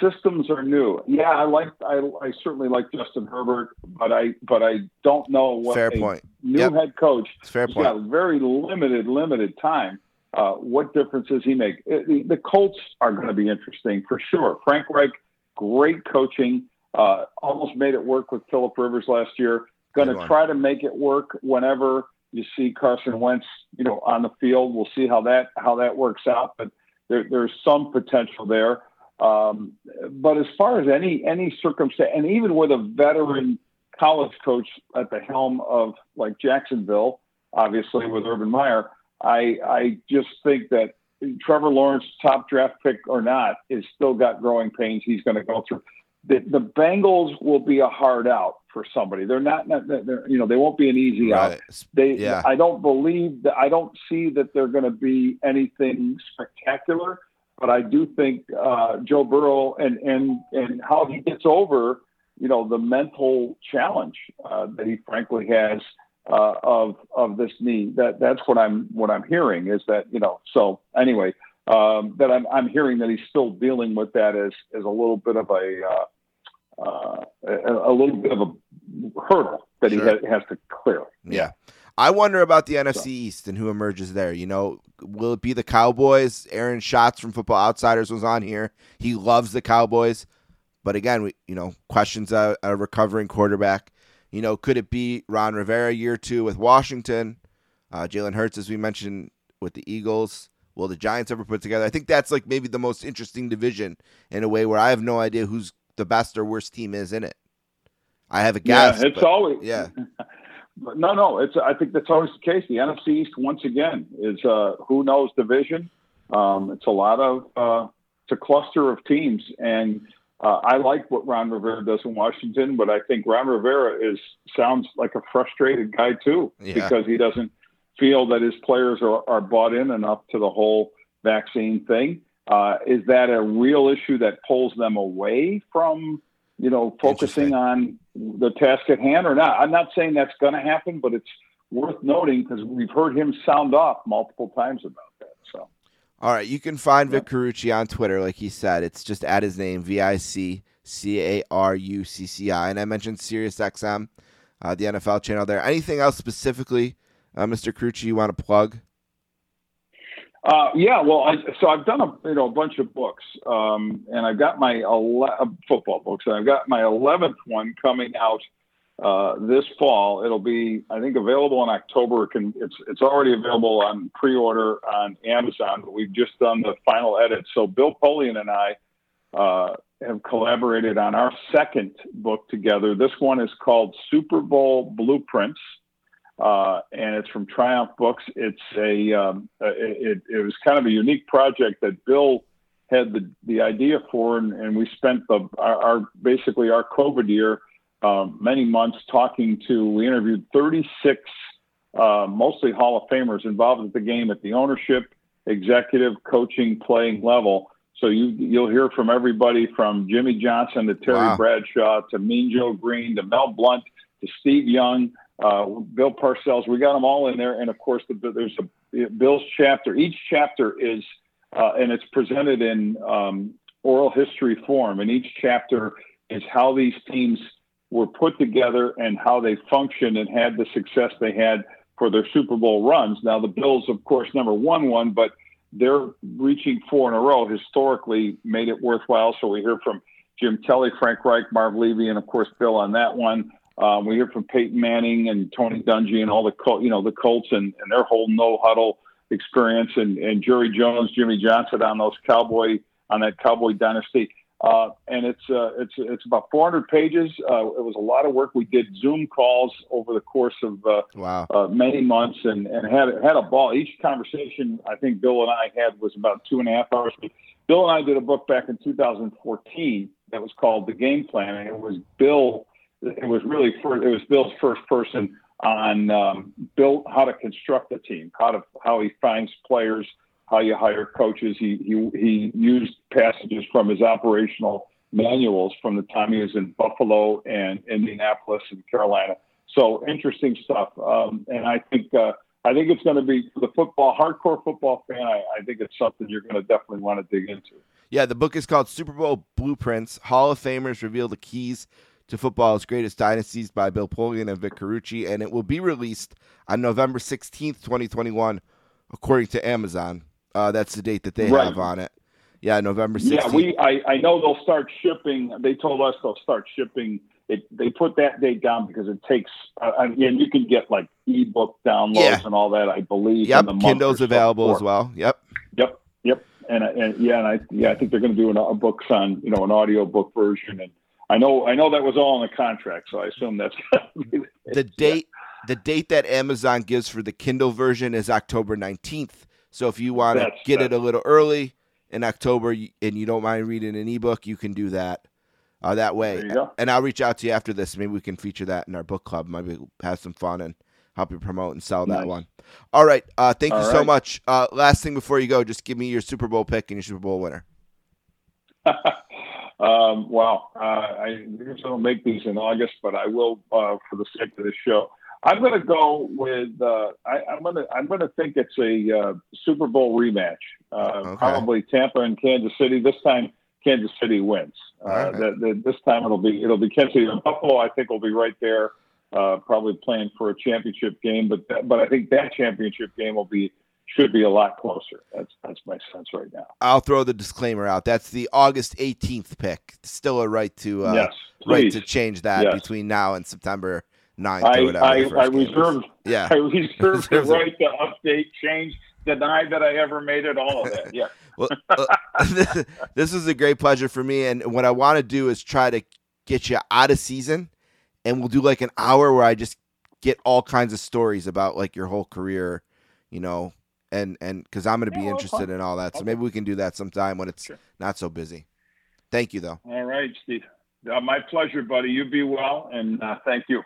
[SPEAKER 4] systems are new. Yeah, I like I, I certainly like Justin Herbert, but I but I don't know what
[SPEAKER 3] Fair
[SPEAKER 4] a
[SPEAKER 3] point.
[SPEAKER 4] new
[SPEAKER 3] Yep.
[SPEAKER 4] head coach
[SPEAKER 3] It's fair
[SPEAKER 4] He's
[SPEAKER 3] point.
[SPEAKER 4] got very limited, limited time. Uh, what difference does he make? Uh, The, the Colts are going to be interesting for sure. Frank Reich, great coaching, uh, almost made it work with Philip Rivers last year. Going to try to make it work whenever you see Carson Wentz, you know, on the field. We'll see how that how that works out, but there, there's some potential there. Um, but as far as any any circumstance, and even with a veteran college coach at the helm of like Jacksonville, obviously with Urban Meyer, I I just think that Trevor Lawrence, top draft pick or not, is still got growing pains he's going to go through. The, the Bengals will be a hard out for somebody. They're not, not they're, you know, they won't be an easy out. They,
[SPEAKER 3] Yeah.
[SPEAKER 4] I don't believe that. I don't see that they're going to be anything spectacular. But I do think uh, Joe Burrow and and and how he gets over, you know, the mental challenge uh, that he frankly has uh, of of this knee. That that's what I'm what I'm hearing is that you know. So anyway, um, that I'm I'm hearing that he's still dealing with that as as a little bit of a uh, uh, a, a little bit of a hurdle that
[SPEAKER 3] Sure.
[SPEAKER 4] he ha- has to clear.
[SPEAKER 3] Yeah. I wonder about the NFC East and who emerges there. You know, will it be the Cowboys? Aaron Schatz from Football Outsiders was on here. He loves the Cowboys. But again, we you know, questions a, a recovering quarterback. You know, could it be Ron Rivera year two with Washington? Uh, Jalen Hurts, as we mentioned, with the Eagles. Will the Giants ever put together? I think that's like maybe the most interesting division in a way where I have no idea who's the best or worst team is in it. I have a guess.
[SPEAKER 4] yeah, it's
[SPEAKER 3] but-
[SPEAKER 4] always
[SPEAKER 3] yeah.
[SPEAKER 4] But no, no, it's. I think that's always the case. The NFC East, once again, is uh, who knows division. Um, it's a lot of. Uh, it's a cluster of teams, and uh, I like what Ron Rivera does in Washington, but I think Ron Rivera is sounds like a frustrated guy too,
[SPEAKER 3] Yeah.
[SPEAKER 4] because he doesn't feel that his players are, are bought in enough to the whole vaccine thing. Uh, is that a real issue that pulls them away from, you know, focusing on the task at hand or not? I'm not saying that's going to happen, but it's worth noting because we've heard him sound off multiple times about that. So.
[SPEAKER 3] All right, you can find Vic Carucci on Twitter, like he said. It's just at his name, V I C C A R U C C I. And I mentioned SiriusXM, uh, the NFL channel there. Anything else specifically, uh, Mr. Carucci, you want to plug?
[SPEAKER 4] Uh, yeah, well, I, so I've done a you know a bunch of books, um, and I've got my ele- uh, football books, and I've got my eleventh one coming out uh, this fall. It'll be, I think, available in October. It can it's it's already available on pre-order on Amazon, but we've just done the final edit. So Bill Polian and I uh, have collaborated on our second book together. This one is called Super Bowl Blueprints uh, and it's from Triumph Books. It's a um, it, it was kind of a unique project that Bill had the, the idea for, and, and we spent the our, our basically our COVID year um, many months talking to. We interviewed 36 uh, mostly Hall of Famers involved with the game at the ownership, executive, coaching, playing level. So you you'll hear from everybody from Jimmy Johnson to Terry
[SPEAKER 3] Wow.
[SPEAKER 4] Bradshaw to Mean Joe Greene to Mel Blount to Steve Young uh, Bill Parcells. We got them all in there, and of course, the, there's a Bill's chapter. Each chapter is, uh, and it's presented in um, oral history form, and each chapter is how these teams were put together and how they functioned and had the success they had for their Super Bowl runs. Now the Bills, of course, never won one, but they're reaching four in a row. Historically, made it worthwhile. So we hear from Jim Kelly, Frank Reich, Marv Levy, and of course Bill on that one. Um, we hear from Peyton Manning and Tony Dungy and all the Col- you know the Colts and, and their whole no huddle experience and, and Jerry Jones, Jimmy Johnson on those Cowboy on that Cowboy dynasty. Uh, and it's uh, it's it's about 400 pages. Uh, it was a lot of work. We did Zoom calls over the course of uh,
[SPEAKER 3] Wow.
[SPEAKER 4] uh, many months and, and had had a ball. Each conversation I think Bill and I had was about two and a half hours. Bill and I did a book back in 2014 that was called The Game Plan, and it was Bill. It was really first, it was Bill's first person on um, Bill how to construct a team, how to how he finds players, how you hire coaches. He he he used passages from his operational manuals from the time he was in Buffalo and Indianapolis and Carolina. So interesting stuff, um, and I think uh, I think it's going to be the football hardcore football fan. I, I think it's something you're going to definitely want to dig into.
[SPEAKER 3] Yeah, the book is called Super Bowl Blueprints. Hall of Famers reveal the keys to football's greatest dynasties by Bill Polian and Vic Carucci, and it will be released on November 16th, 2021, according to Amazon. Uh, that's the date that they
[SPEAKER 4] Right.
[SPEAKER 3] have on it. Yeah, November 16th.
[SPEAKER 4] Yeah, we. I, I know they'll start shipping. They told us they'll start shipping. It, they put that date down because it takes. Uh, and you can get like ebook downloads
[SPEAKER 3] Yeah.
[SPEAKER 4] and all that. I believe.
[SPEAKER 3] Yep, Kindle's available
[SPEAKER 4] before.
[SPEAKER 3] as well. Yep.
[SPEAKER 4] Yep, yep, and, and yeah, and I yeah, I think they're going to do an, a books on you know an audio book version, and I know I know that was all in the contract, so I assume that's
[SPEAKER 3] The date the date that Amazon gives for the Kindle version is October 19th. So if you want to
[SPEAKER 4] That's-
[SPEAKER 3] get it a little early in October and you don't mind reading an ebook, you can do that. Uh, that way.
[SPEAKER 4] There you go.
[SPEAKER 3] And I'll reach out to you after this. Maybe we can feature that in our book club. Maybe have some fun and help you promote and sell that
[SPEAKER 4] Nice.
[SPEAKER 3] one. All right. Uh, thank you
[SPEAKER 4] All
[SPEAKER 3] so much. Uh, last thing before you go, just give me your Super Bowl pick and your Super Bowl winner.
[SPEAKER 4] um, wow, uh, I usually don't make these in August, but I will uh, for the sake of the show. I'm going to go with. Uh, I, I'm going to. I'm going to think it's a uh, Super Bowl rematch. Uh,
[SPEAKER 3] Okay.
[SPEAKER 4] Probably Tampa and Kansas City. This time, Kansas City wins. Uh,
[SPEAKER 3] right.
[SPEAKER 4] the, the, this time it'll be it'll be Kansas City. Buffalo, I think, will be right there. Uh, probably playing for a championship game, but that, but I think that championship game will be should be a lot closer. That's that's my sense right now.
[SPEAKER 3] I'll throw the disclaimer out. That's the August 18th pick. Still a right to uh,
[SPEAKER 4] yes,
[SPEAKER 3] right to change that
[SPEAKER 4] Yes.
[SPEAKER 3] between now and September 9th
[SPEAKER 4] I. I, I
[SPEAKER 3] game
[SPEAKER 4] reserve
[SPEAKER 3] Yeah.
[SPEAKER 4] I reserve the right to update, change, deny that I ever made it, all of that. Yeah.
[SPEAKER 3] Well, uh, this is a great pleasure for me, and what I want to do is try to get you out of season, and we'll do like an hour where I just get all kinds of stories about like your whole career, you know, and and because I'm going to be
[SPEAKER 4] Yeah, well,
[SPEAKER 3] interested
[SPEAKER 4] fine.
[SPEAKER 3] in all that. So
[SPEAKER 4] Okay.
[SPEAKER 3] maybe we can do that sometime when it's
[SPEAKER 4] Sure.
[SPEAKER 3] not so busy. Thank you, though.
[SPEAKER 4] All right, Steve. Uh, my pleasure, buddy. You be well, and uh, thank you.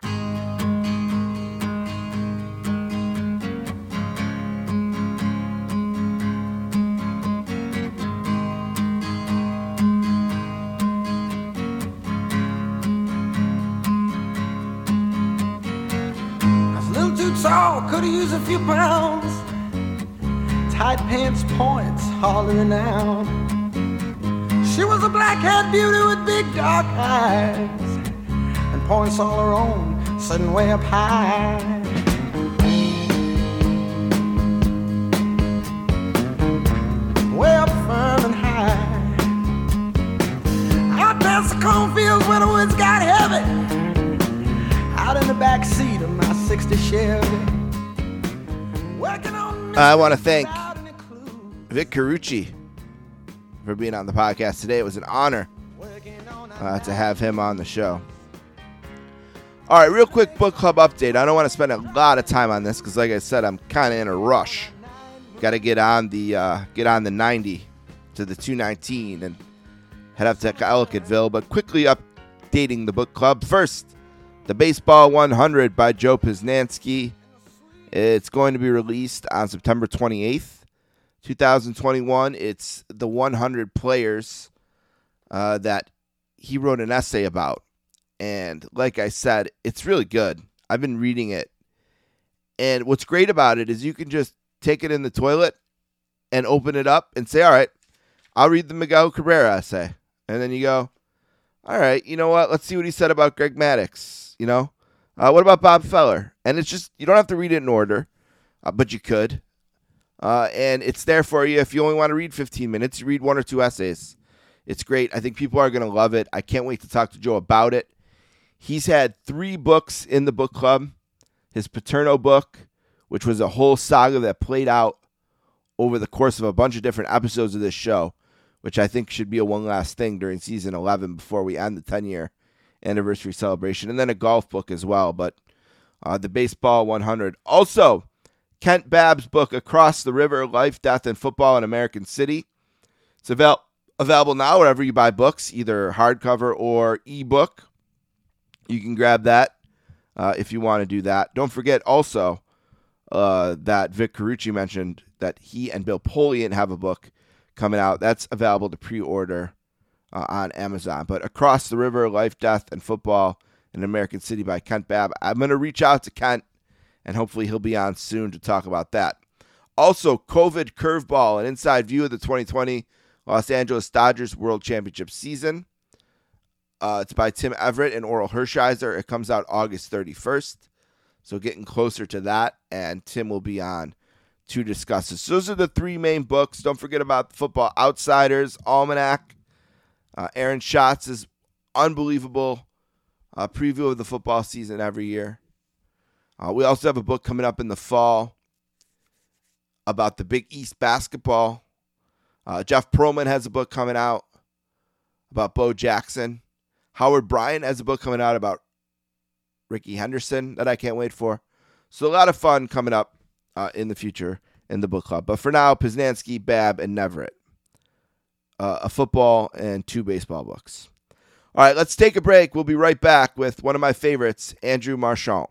[SPEAKER 5] Tall, could have used a few pounds. Tight pants points hollering out. She was a black haired beauty with big dark eyes. And points all her own, sitting way up high. Way up firm and high. Out past the cornfields where the woods got heavy out in the back seat of 60 Chevy.
[SPEAKER 3] I wanna thank
[SPEAKER 5] without any clue.
[SPEAKER 3] Vic Carucci for being on the podcast today. It was an honor
[SPEAKER 5] Working on a
[SPEAKER 3] uh, to have him on the show. All right, real quick book club update. I don't want to spend a lot of time on this because, like I said, I'm kind of in a rush. Got to get on the uh, get on the 90 to the 219 and head up to Ellicottville. But quickly updating the book club. First, the Baseball 100 by Joe Posnanski. It's going to be released on September 28th, 2021. It's the 100 players uh, that he wrote an essay about. And like I said, it's really good. I've been reading it. And what's great about it is you can just take it in the toilet and open it up and say, all right, I'll read the Miguel Cabrera essay. And then you go, all right, you know what? Let's see what he said about Greg Maddux. You know, Uh, what about Bob Feller? And it's just you don't have to read it in order, uh, but you could. Uh, and it's there for you if you only want to read 15 minutes. You read one or two essays. It's great. I think people are going to love it. I can't wait to talk to Joe about it. He's had three books in the book club. His Paterno book, which was a whole saga that played out over the course of a bunch of different episodes of this show, which I think should be a one last thing during season 11 before we end the 10 year anniversary celebration. And then a golf book as well, but uh, the Baseball 100. Also, Kent Babb's book, Across the River Life, Death, and Football in American City. It's avail- available now wherever you buy books, either hardcover or ebook. You can grab that uh, if you want to do that. Don't forget also uh, that Vic Carucci mentioned that he and Bill Polian have a book coming out. That's available to pre order uh, on Amazon. But Across the River Life, Death, and Football in American City by Kent Babb. I'm going to reach out to Kent and hopefully he'll be on soon to talk about that. Also, COVID curveball, an inside view of the 2020 Los Angeles Dodgers World Championship season. Uh, it's by Tim Neverett and Orel Hershiser. It comes out August 31st. So getting closer to that, and Tim will be on to discuss this. So those are the three main books. Don't forget about Football Outsiders, Almanac, uh, Aaron Schatz' is unbelievable uh, preview of the football season every year. Uh, we also have a book coming up in the fall about the Big East basketball. Uh, Jeff Pearlman has a book coming out about Bo Jackson. Howard Bryant has a book coming out about Rickey Henderson that I can't wait for. So a lot of fun coming up uh, in the future in the book club. But for now, Posnanski, Babb, and Neverett. Uh, a football and two baseball books. All right, let's take a break. We'll be right back with one of my favorites, Andrew Marchand.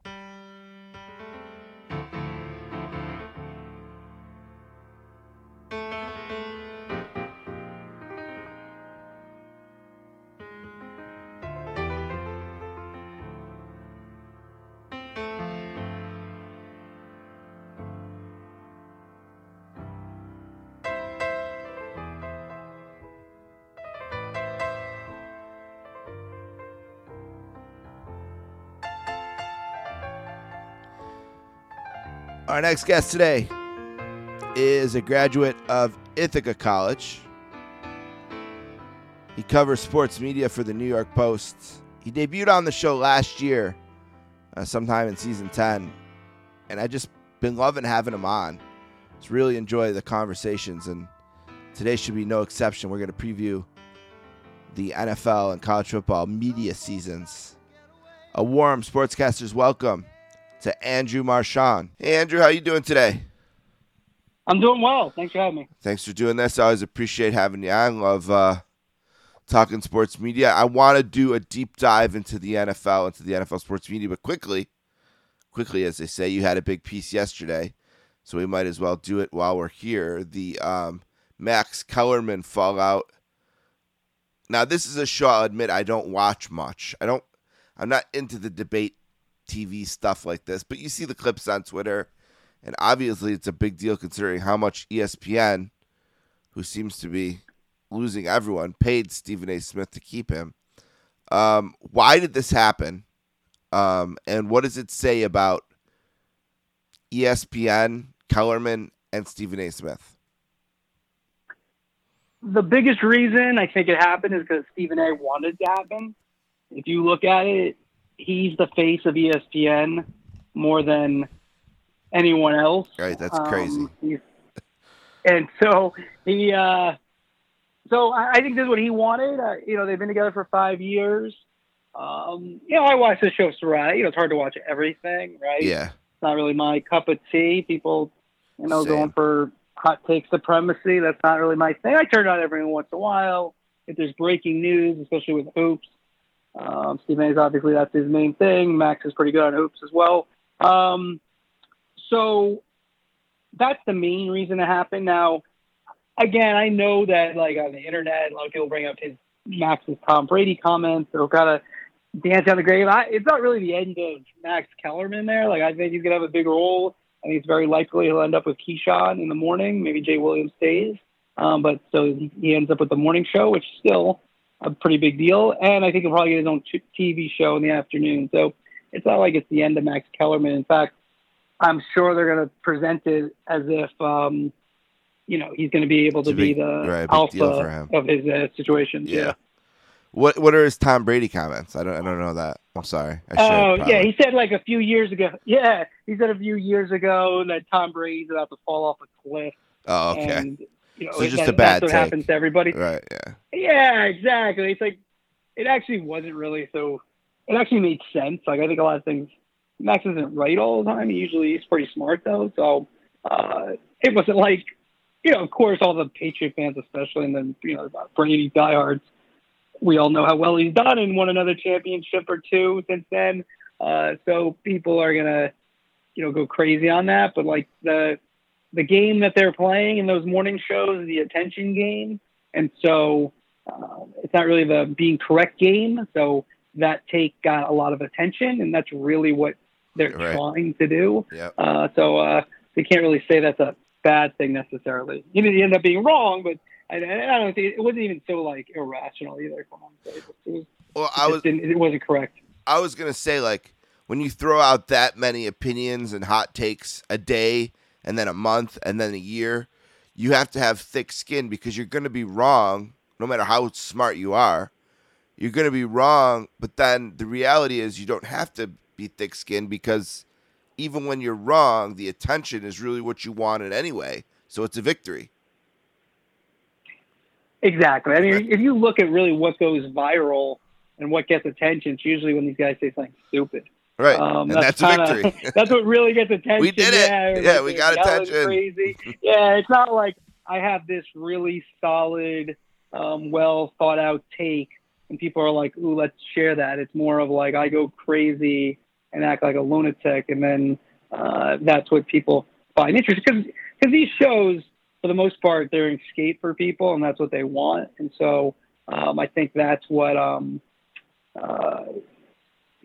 [SPEAKER 3] Next guest today is a graduate of Ithaca College. He covers sports media for the New York Post. He debuted on the show last year, uh, sometime in season 10, and I just been loving having him on. Just really enjoy the conversations, and today should be no exception. We're going to preview the NFL and college football media seasons. A warm sportscaster's welcome to Andrew Marchand. Hey, Andrew, how you doing today?
[SPEAKER 6] I'm doing well. Thanks for having me.
[SPEAKER 3] Thanks for doing this. I always appreciate having you on. Love uh, talking sports media. I want to do a deep dive into the NFL, into the NFL sports media, but quickly, quickly, as they say, you had a big piece yesterday, so we might as well do it while we're here. The um, Max Kellerman fallout. Now, this is a show I'll admit I don't watch much. I don't. I'm not into the debate TV stuff like this, but you see the clips on Twitter, and obviously it's a big deal considering how much ESPN, who seems to be losing everyone, paid Stephen A. Smith to keep him. Um, why did this happen? Um, and what does it say about ESPN, Kellerman, and Stephen A. Smith?
[SPEAKER 6] The biggest reason I think it happened is because Stephen A. wanted it to happen. If you look at it, he's the face of ESPN more than anyone else.
[SPEAKER 3] Right, that's crazy.
[SPEAKER 6] Um, and so he, uh, so I, I think this is what he wanted. Uh, you know, they've been together for five years. Um, you know, I watch the show Soraya. You know, it's hard to watch everything, right?
[SPEAKER 3] Yeah.
[SPEAKER 6] It's not really my cup of tea. People, you know,
[SPEAKER 3] Same.
[SPEAKER 6] going for hot take supremacy. That's not really my thing. I turn it on every once in a while if there's breaking news, especially with hoops. Um, Steve Mays, obviously, that's his main thing. Max is pretty good on hoops as well. Um, so that's the main reason it happened. Now, again, I know that like on the internet, a lot of people bring up his Max's Tom Brady comments. They'll kind of dance on the grave. I, it's not really the end of Max Kellerman there. Like I think he's gonna have a big role. I think it's very likely he'll end up with Keyshawn in the morning. Maybe Jay Williams stays, um, but so he, ends up with the morning show, which still a pretty big deal. And I think he'll probably get his own t- TV show in the afternoon. So it's not like it's the end of Max Kellerman. In fact, I'm sure they're going to present it as if, um, you know, he's going to be able to be the
[SPEAKER 3] right,
[SPEAKER 6] alpha of his uh, situations.
[SPEAKER 3] Yeah.
[SPEAKER 6] Yeah.
[SPEAKER 3] What What are his Tom Brady comments? I don't I don't know that. I'm sorry. I
[SPEAKER 6] Oh,
[SPEAKER 3] probably.
[SPEAKER 6] yeah. He said like a few years ago. Yeah, he said a few years ago that Tom Brady's about to fall off a cliff.
[SPEAKER 3] oh, okay.
[SPEAKER 6] And, you know,
[SPEAKER 3] So just
[SPEAKER 6] that-
[SPEAKER 3] a bad
[SPEAKER 6] that's what
[SPEAKER 3] take.
[SPEAKER 6] happens to everybody.
[SPEAKER 3] Right. Yeah.
[SPEAKER 6] Yeah, exactly. It's like it actually wasn't really so. It actually made sense. Like I think a lot of things. Max isn't right all the time. He usually is pretty smart though. So uh, it wasn't like you know. Of course, all the Patriot fans, especially, and then you know Brady diehards. We all know how well he's done and won another championship or two since then. Uh, so people are gonna, you know, go crazy on that. But like the the game that they're playing in those morning shows is the attention game, and so uh, it's not really the being correct game. So that take got a lot of attention, and that's really what they're
[SPEAKER 3] Right.
[SPEAKER 6] trying to do.
[SPEAKER 3] Yep.
[SPEAKER 6] Uh, so uh, they can't really say that's a bad thing necessarily. You know, you end up being wrong, but I, I don't think it wasn't even so like irrational either. Come on, it was,
[SPEAKER 3] Well,
[SPEAKER 6] it
[SPEAKER 3] I was
[SPEAKER 6] it wasn't correct.
[SPEAKER 3] I was gonna say like when you throw out that many opinions and hot takes a day and then a month and then a year, you have to have thick skin because you're gonna be wrong no matter how smart you are. You're gonna be wrong, but then the reality is you don't have to be thick skinned because even when you're wrong, the attention is really what you wanted anyway. So it's a victory.
[SPEAKER 6] Exactly. I mean, if you look at really what goes viral and what gets attention, it's usually when these guys say something stupid.
[SPEAKER 3] Right.
[SPEAKER 6] Um,
[SPEAKER 3] and that's,
[SPEAKER 6] kinda-
[SPEAKER 3] a victory.
[SPEAKER 6] that's what really gets attention.
[SPEAKER 3] We did it.
[SPEAKER 6] Yeah,
[SPEAKER 3] Yeah, we got attention.
[SPEAKER 6] Crazy. Yeah, it's not like I have this really solid, um, well thought out take, and people are like, "Ooh, let's share that." It's more of like I go crazy and act like a lunatic, and then uh, that's what people find interesting because because these shows, for the most part, they're an escape for people, and that's what they want. And so um, I think that's what um, uh,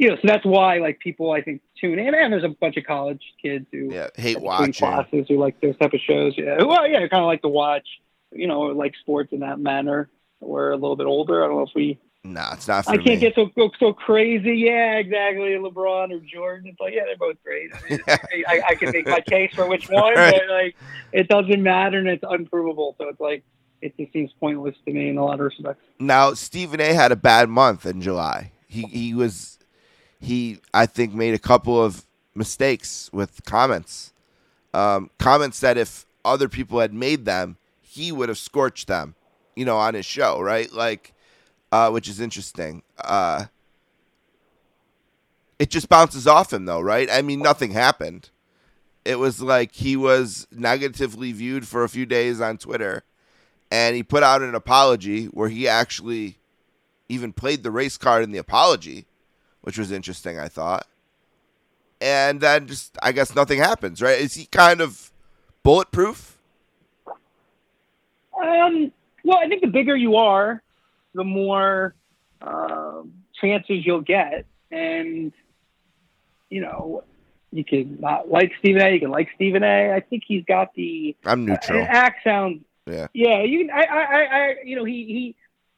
[SPEAKER 6] you know. So that's why like people I think tune in, and there's a bunch of college kids who
[SPEAKER 3] yeah, hate watching.
[SPEAKER 6] classes who like those type of shows. Yeah, well, yeah, kind of like to watch, you know, like sports in that manner. We're a little bit older. I don't know if we.
[SPEAKER 3] No, it's not
[SPEAKER 6] I can't get so go so crazy. Yeah, exactly. LeBron or Jordan. It's like yeah, they're both great. I, mean, I, I, I can make my case for which one,
[SPEAKER 3] Right.
[SPEAKER 6] but like it doesn't matter and it's unprovable. So it's like it just seems pointless to me in a lot of respects.
[SPEAKER 3] Now Stephen A. had a bad month in July. He he was he I think made a couple of mistakes with comments. Um, comments that if other people had made them, he would have scorched them, you know, on his show, right? Like, uh, which is interesting. Uh, it just bounces off him though, right? I mean, nothing happened. It was like he was negatively viewed for a few days on Twitter and he put out an apology where he actually even played the race card in the apology, which was interesting, I thought. And then just, I guess nothing happens, right? Is he kind of bulletproof?
[SPEAKER 6] Um, well, I think the bigger you are, the more um, chances you'll get, and you know, you can not like Stephen A. You can like Stephen A. I think he's got the
[SPEAKER 3] I'm neutral.
[SPEAKER 6] An act sounds.
[SPEAKER 3] Yeah.
[SPEAKER 6] Yeah. You. I. I. I you know. He. He.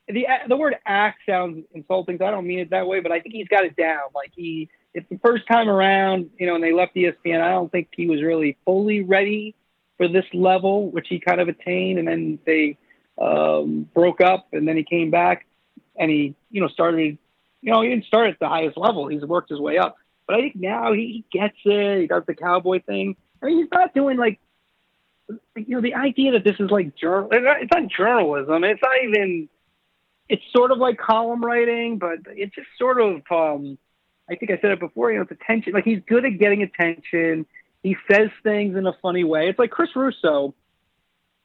[SPEAKER 6] The the word act sounds insulting. So I don't mean it that way, but I think he's got it down. Like he. It's the first time around. You know, and they left ESPN. I don't think he was really fully ready for this level, which he kind of attained, and then they um, broke up, and then he came back, and he. You know, started. You know, he didn't start at the highest level. He's worked his way up. But I think now he, he gets it. He does the cowboy thing. I mean, he's not doing like you know, the idea that this is like journal, it's not journalism. It's not even, it's sort of like column writing, but it's just sort of, um, I think I said it before, you know, it's attention. Like he's good at getting attention. He says things in a funny way. It's like Chris Russo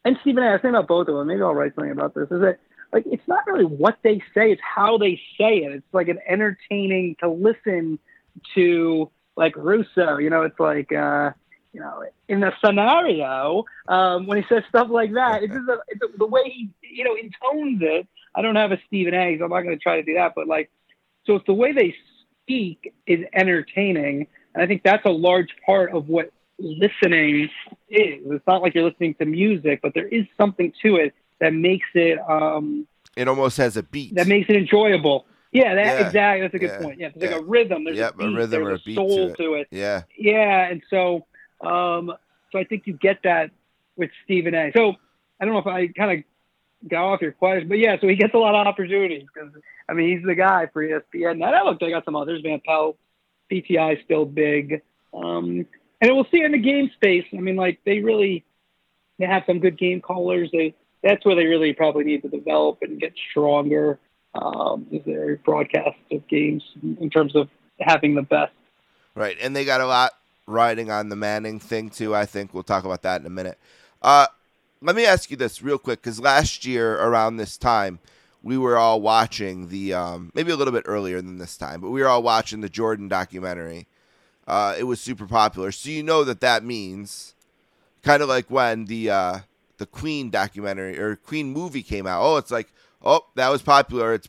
[SPEAKER 6] and Stephen A. I was thinking about both of them. Maybe I'll write something about this. Is that like, it's not really what they say, it's how they say it. It's like an entertaining to listen to like Russo, you know, it's like, uh, you know, in the scenario, um, when he says stuff like that, it's just a, it's a, the way he, you know, intones it. I don't have a Stephen A, so I'm not going to try to do that. But like, so it's the way they speak is entertaining, and I think that's a large part of what listening is. It's not like you're listening to music, but there is something to it that makes it um,
[SPEAKER 3] It almost has a beat.
[SPEAKER 6] that makes it enjoyable. Yeah, that,
[SPEAKER 3] Yeah,
[SPEAKER 6] exactly. That's a good
[SPEAKER 3] yeah,
[SPEAKER 6] point. Yeah, there's
[SPEAKER 3] yeah.
[SPEAKER 6] like a rhythm. There's
[SPEAKER 3] Yep,
[SPEAKER 6] a,
[SPEAKER 3] a rhythm
[SPEAKER 6] there's
[SPEAKER 3] or a
[SPEAKER 6] a
[SPEAKER 3] beat
[SPEAKER 6] soul
[SPEAKER 3] to it.
[SPEAKER 6] to it.
[SPEAKER 3] Yeah.
[SPEAKER 6] Yeah, and so um, so I think you get that with Stephen A. So I don't know if I kind of got off your question, but yeah, so he gets a lot of opportunities because I mean he's the guy for ESPN. Now that look, I got some others. Van Pelt, BTI still big, um, and we'll see in the game space. I mean, like they really they have some good game callers. They that's where they really probably need to develop and get stronger. Um, is their broadcast of games in terms of having the best.
[SPEAKER 3] Right, and they got a lot riding on the Manning thing too. I think we'll talk about that in a minute. Uh, let me ask you this real quick, because last year around this time, we were all watching the um, maybe a little bit earlier than this time, but we were all watching the Jordan documentary. Uh, it was super popular, so you know that that means kind of like when the uh, the Queen documentary or Queen movie came out. Oh, it's like oh that was popular. It's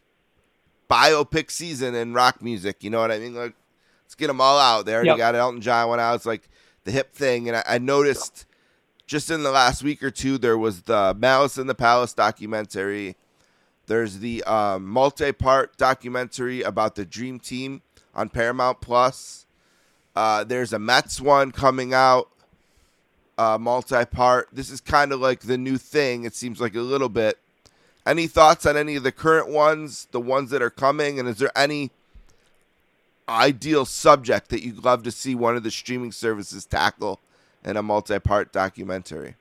[SPEAKER 3] biopic season in rock music. You know what I mean? Like let's get them all out there. You got Elton John one out. It's like the hip thing, and I, I noticed just in the last week or two there was the Malice in the Palace documentary. There's the um, multi-part documentary about the Dream Team on Paramount Plus. Uh, there's a Mets one coming out, uh, multi-part. This is kind of like the new thing. It seems like a little bit. Any thoughts on any of the current ones, the ones that are coming, and is there any ideal subject that you'd love to see one of the streaming services tackle in a multi-part documentary?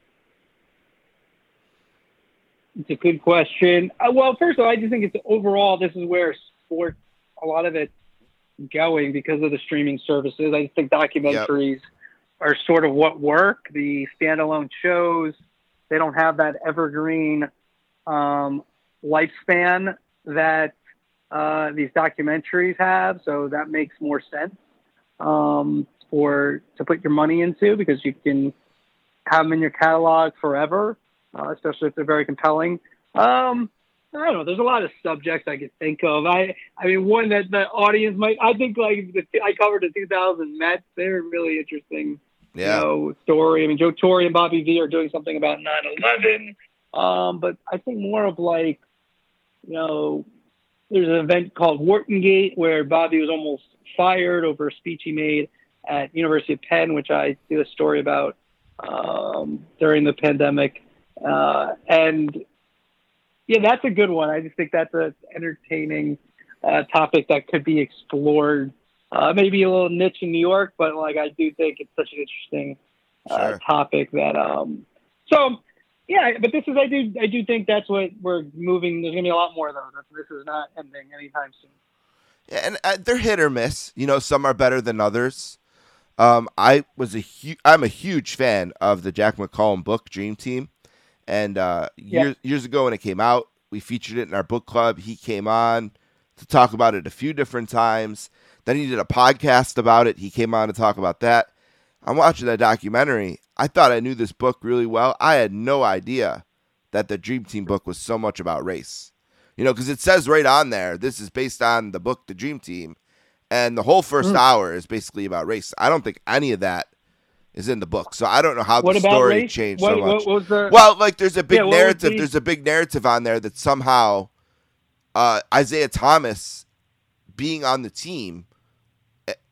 [SPEAKER 6] It's a good question. Uh, well, first of all, I just think it's overall this is where sport, a lot of it, going because of the streaming services. I just think documentaries are sort of what work. The standalone shows they don't have that evergreen um, lifespan that uh, these documentaries have, so that makes more sense um, for to put your money into because you can have them in your catalog forever uh, especially if they're very compelling. Um, I don't know. There's a lot of subjects I could think of. I, I mean, one that the audience might. I think like the, I covered the 2000 Mets. They're really interesting.
[SPEAKER 3] Yeah.
[SPEAKER 6] You know, story. I mean, Joe Torre and Bobby V are doing something about 9/11. Um, but I think more of like, you know, there's an event called Wharton Gate where Bobby was almost fired over a speech he made at University of Penn, which I did a story about um, during the pandemic. Uh, and yeah, that's a good one. I just think that's an entertaining uh, topic that could be explored. Uh, maybe a little niche in New York, but like I do think it's such an interesting uh,
[SPEAKER 3] Sure.
[SPEAKER 6] topic that. Um, so yeah, but this is I do I do think that's what we're moving. There's gonna be a lot more of those. This is not ending anytime soon.
[SPEAKER 3] Yeah, and uh, they're hit or miss. You know, some are better than others. Um, I was a hu- I'm a huge fan of the Jack McCallum book Dream Team, and uh,
[SPEAKER 6] Yeah.
[SPEAKER 3] years years ago when it came out, we featured it in our book club. He came on to talk about it a few different times. Then he did a podcast about it. He came on to talk about that. I'm watching that documentary. I thought I knew this book really well. I had no idea that the Dream Team book was so much about race. You know, because it says right on there, this is based on the book The Dream Team, and the whole first hour is basically about race. I don't think any of that is in the book, so I don't know how
[SPEAKER 6] What
[SPEAKER 3] the story
[SPEAKER 6] race?
[SPEAKER 3] changed
[SPEAKER 6] What,
[SPEAKER 3] so much.
[SPEAKER 6] what, the?
[SPEAKER 3] Well, like there's a big
[SPEAKER 6] Yeah,
[SPEAKER 3] narrative.
[SPEAKER 6] be-
[SPEAKER 3] There's a big narrative on there that somehow uh, Isaiah Thomas being on the team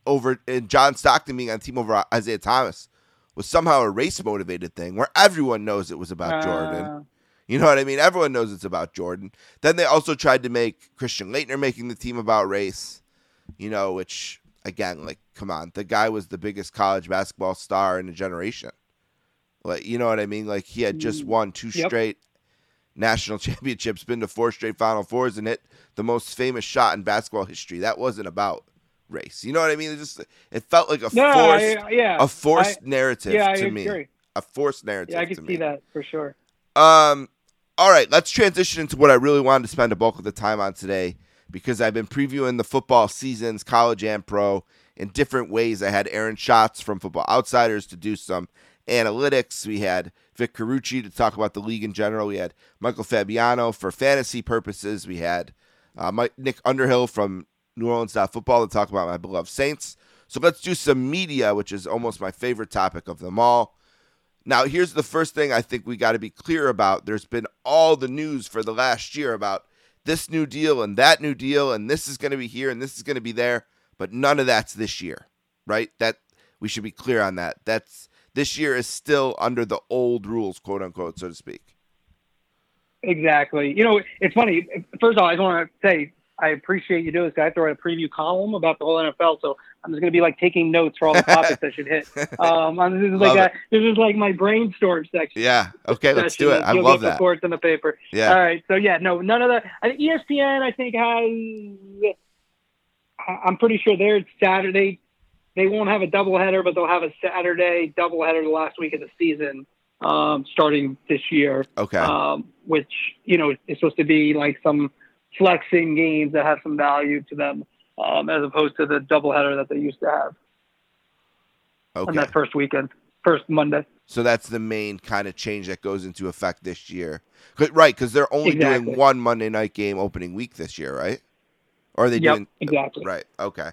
[SPEAKER 3] over and John Stockton being on team over Isaiah Thomas was somehow a race motivated thing where everyone knows it was about Jordan.
[SPEAKER 6] Uh,
[SPEAKER 3] You know what I mean? Everyone knows it's about Jordan. Then they also tried to make Christian Laettner making the team about race, you know, which again, like, come on, the guy was the biggest college basketball star in a generation. Like, you know what I mean? Like, he had just won two
[SPEAKER 6] Yep.
[SPEAKER 3] straight national championships, been to four straight Final Fours, and hit the most famous shot in basketball history. That wasn't about race. You know what I mean? It just it felt like a
[SPEAKER 6] no,
[SPEAKER 3] forced,
[SPEAKER 6] I, yeah,
[SPEAKER 3] a forced
[SPEAKER 6] I-
[SPEAKER 3] narrative
[SPEAKER 6] yeah,
[SPEAKER 3] to
[SPEAKER 6] agree.
[SPEAKER 3] me. A forced narrative.
[SPEAKER 6] Yeah, I can
[SPEAKER 3] me.
[SPEAKER 6] see that for sure.
[SPEAKER 3] Um, all right, let's transition into what I really wanted to spend a bulk of the time on today because I've been previewing the football seasons, college and pro, in different ways. I had Aaron Schatz from Football Outsiders to do some analytics. We had Vic Carucci to talk about the league in general. We had Michael Fabiano for fantasy purposes. We had uh, Mike, Nick Underhill from New Orleans Football to talk about my beloved Saints. So let's do some media, which is almost my favorite topic of them all. Now, here's the first thing I think we got to be clear about. There's been all the news for the last year about this new deal and that new deal and this is going to be here and this is going to be there, but none of that's this year, right? That we should be clear on that. That's this year is still under the old rules, quote unquote, so to speak.
[SPEAKER 6] Exactly. You know, it's funny. First of all, I just want to say I appreciate you doing this. I throw out a preview column about the whole NFL, so I'm just going to be like taking notes for all the topics I should hit. Um, this is like a, this is like my brainstorm section.
[SPEAKER 3] Yeah. Okay, let's do it. I
[SPEAKER 6] You'll
[SPEAKER 3] love that.
[SPEAKER 6] Sports in the paper.
[SPEAKER 3] Yeah.
[SPEAKER 6] All right. So yeah, no, none of that. I think ESPN, I think has. I'm pretty sure they're Saturday. They won't have a doubleheader, but they'll have a Saturday doubleheader the last week of the season, um, starting this year
[SPEAKER 3] Okay.
[SPEAKER 6] um, which you know is supposed to be like some flexing games that have some value to them, um, as opposed to the doubleheader that they used to have on that first weekend, first Monday.
[SPEAKER 3] So that's the main kind of change that goes into effect this year, Right, because they're only
[SPEAKER 6] Exactly.
[SPEAKER 3] doing one Monday night game opening week this year, right? Or are they
[SPEAKER 6] Yep,
[SPEAKER 3] doing
[SPEAKER 6] exactly.
[SPEAKER 3] right? Okay,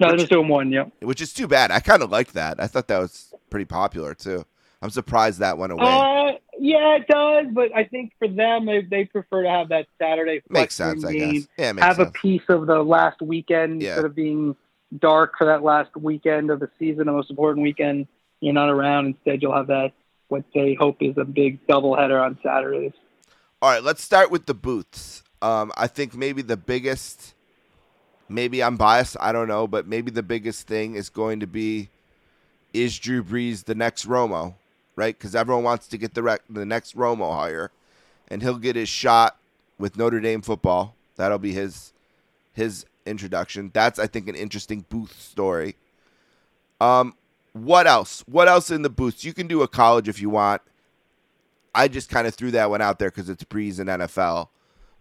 [SPEAKER 6] No, they're just doing one. Yeah.
[SPEAKER 3] which is too bad. I kind of liked that. I thought that was pretty popular too. I'm surprised that went away.
[SPEAKER 6] Uh, yeah, it does, but I think for them, they, they prefer to have that Saturday
[SPEAKER 3] makes sense, I guess. Yeah,
[SPEAKER 6] have
[SPEAKER 3] sense.
[SPEAKER 6] a piece of the last weekend
[SPEAKER 3] Yeah.
[SPEAKER 6] instead of being dark for that last weekend of the season, the most important weekend. You're not around. Instead, you'll have that what they hope is a big doubleheader on Saturdays.
[SPEAKER 3] All right, let's start with the booths. Um, I think maybe the biggest, maybe I'm biased, I don't know, but maybe the biggest thing is going to be is Drew Brees the next Romo, right? Because everyone wants to get the rec- the next Romo hire, and he'll get his shot with Notre Dame football. That'll be his his introduction. That's I think an interesting booth story. Um, what else? What else in the booths? You can do a college if you want. I just kind of threw that one out there because it's Brees and NFL.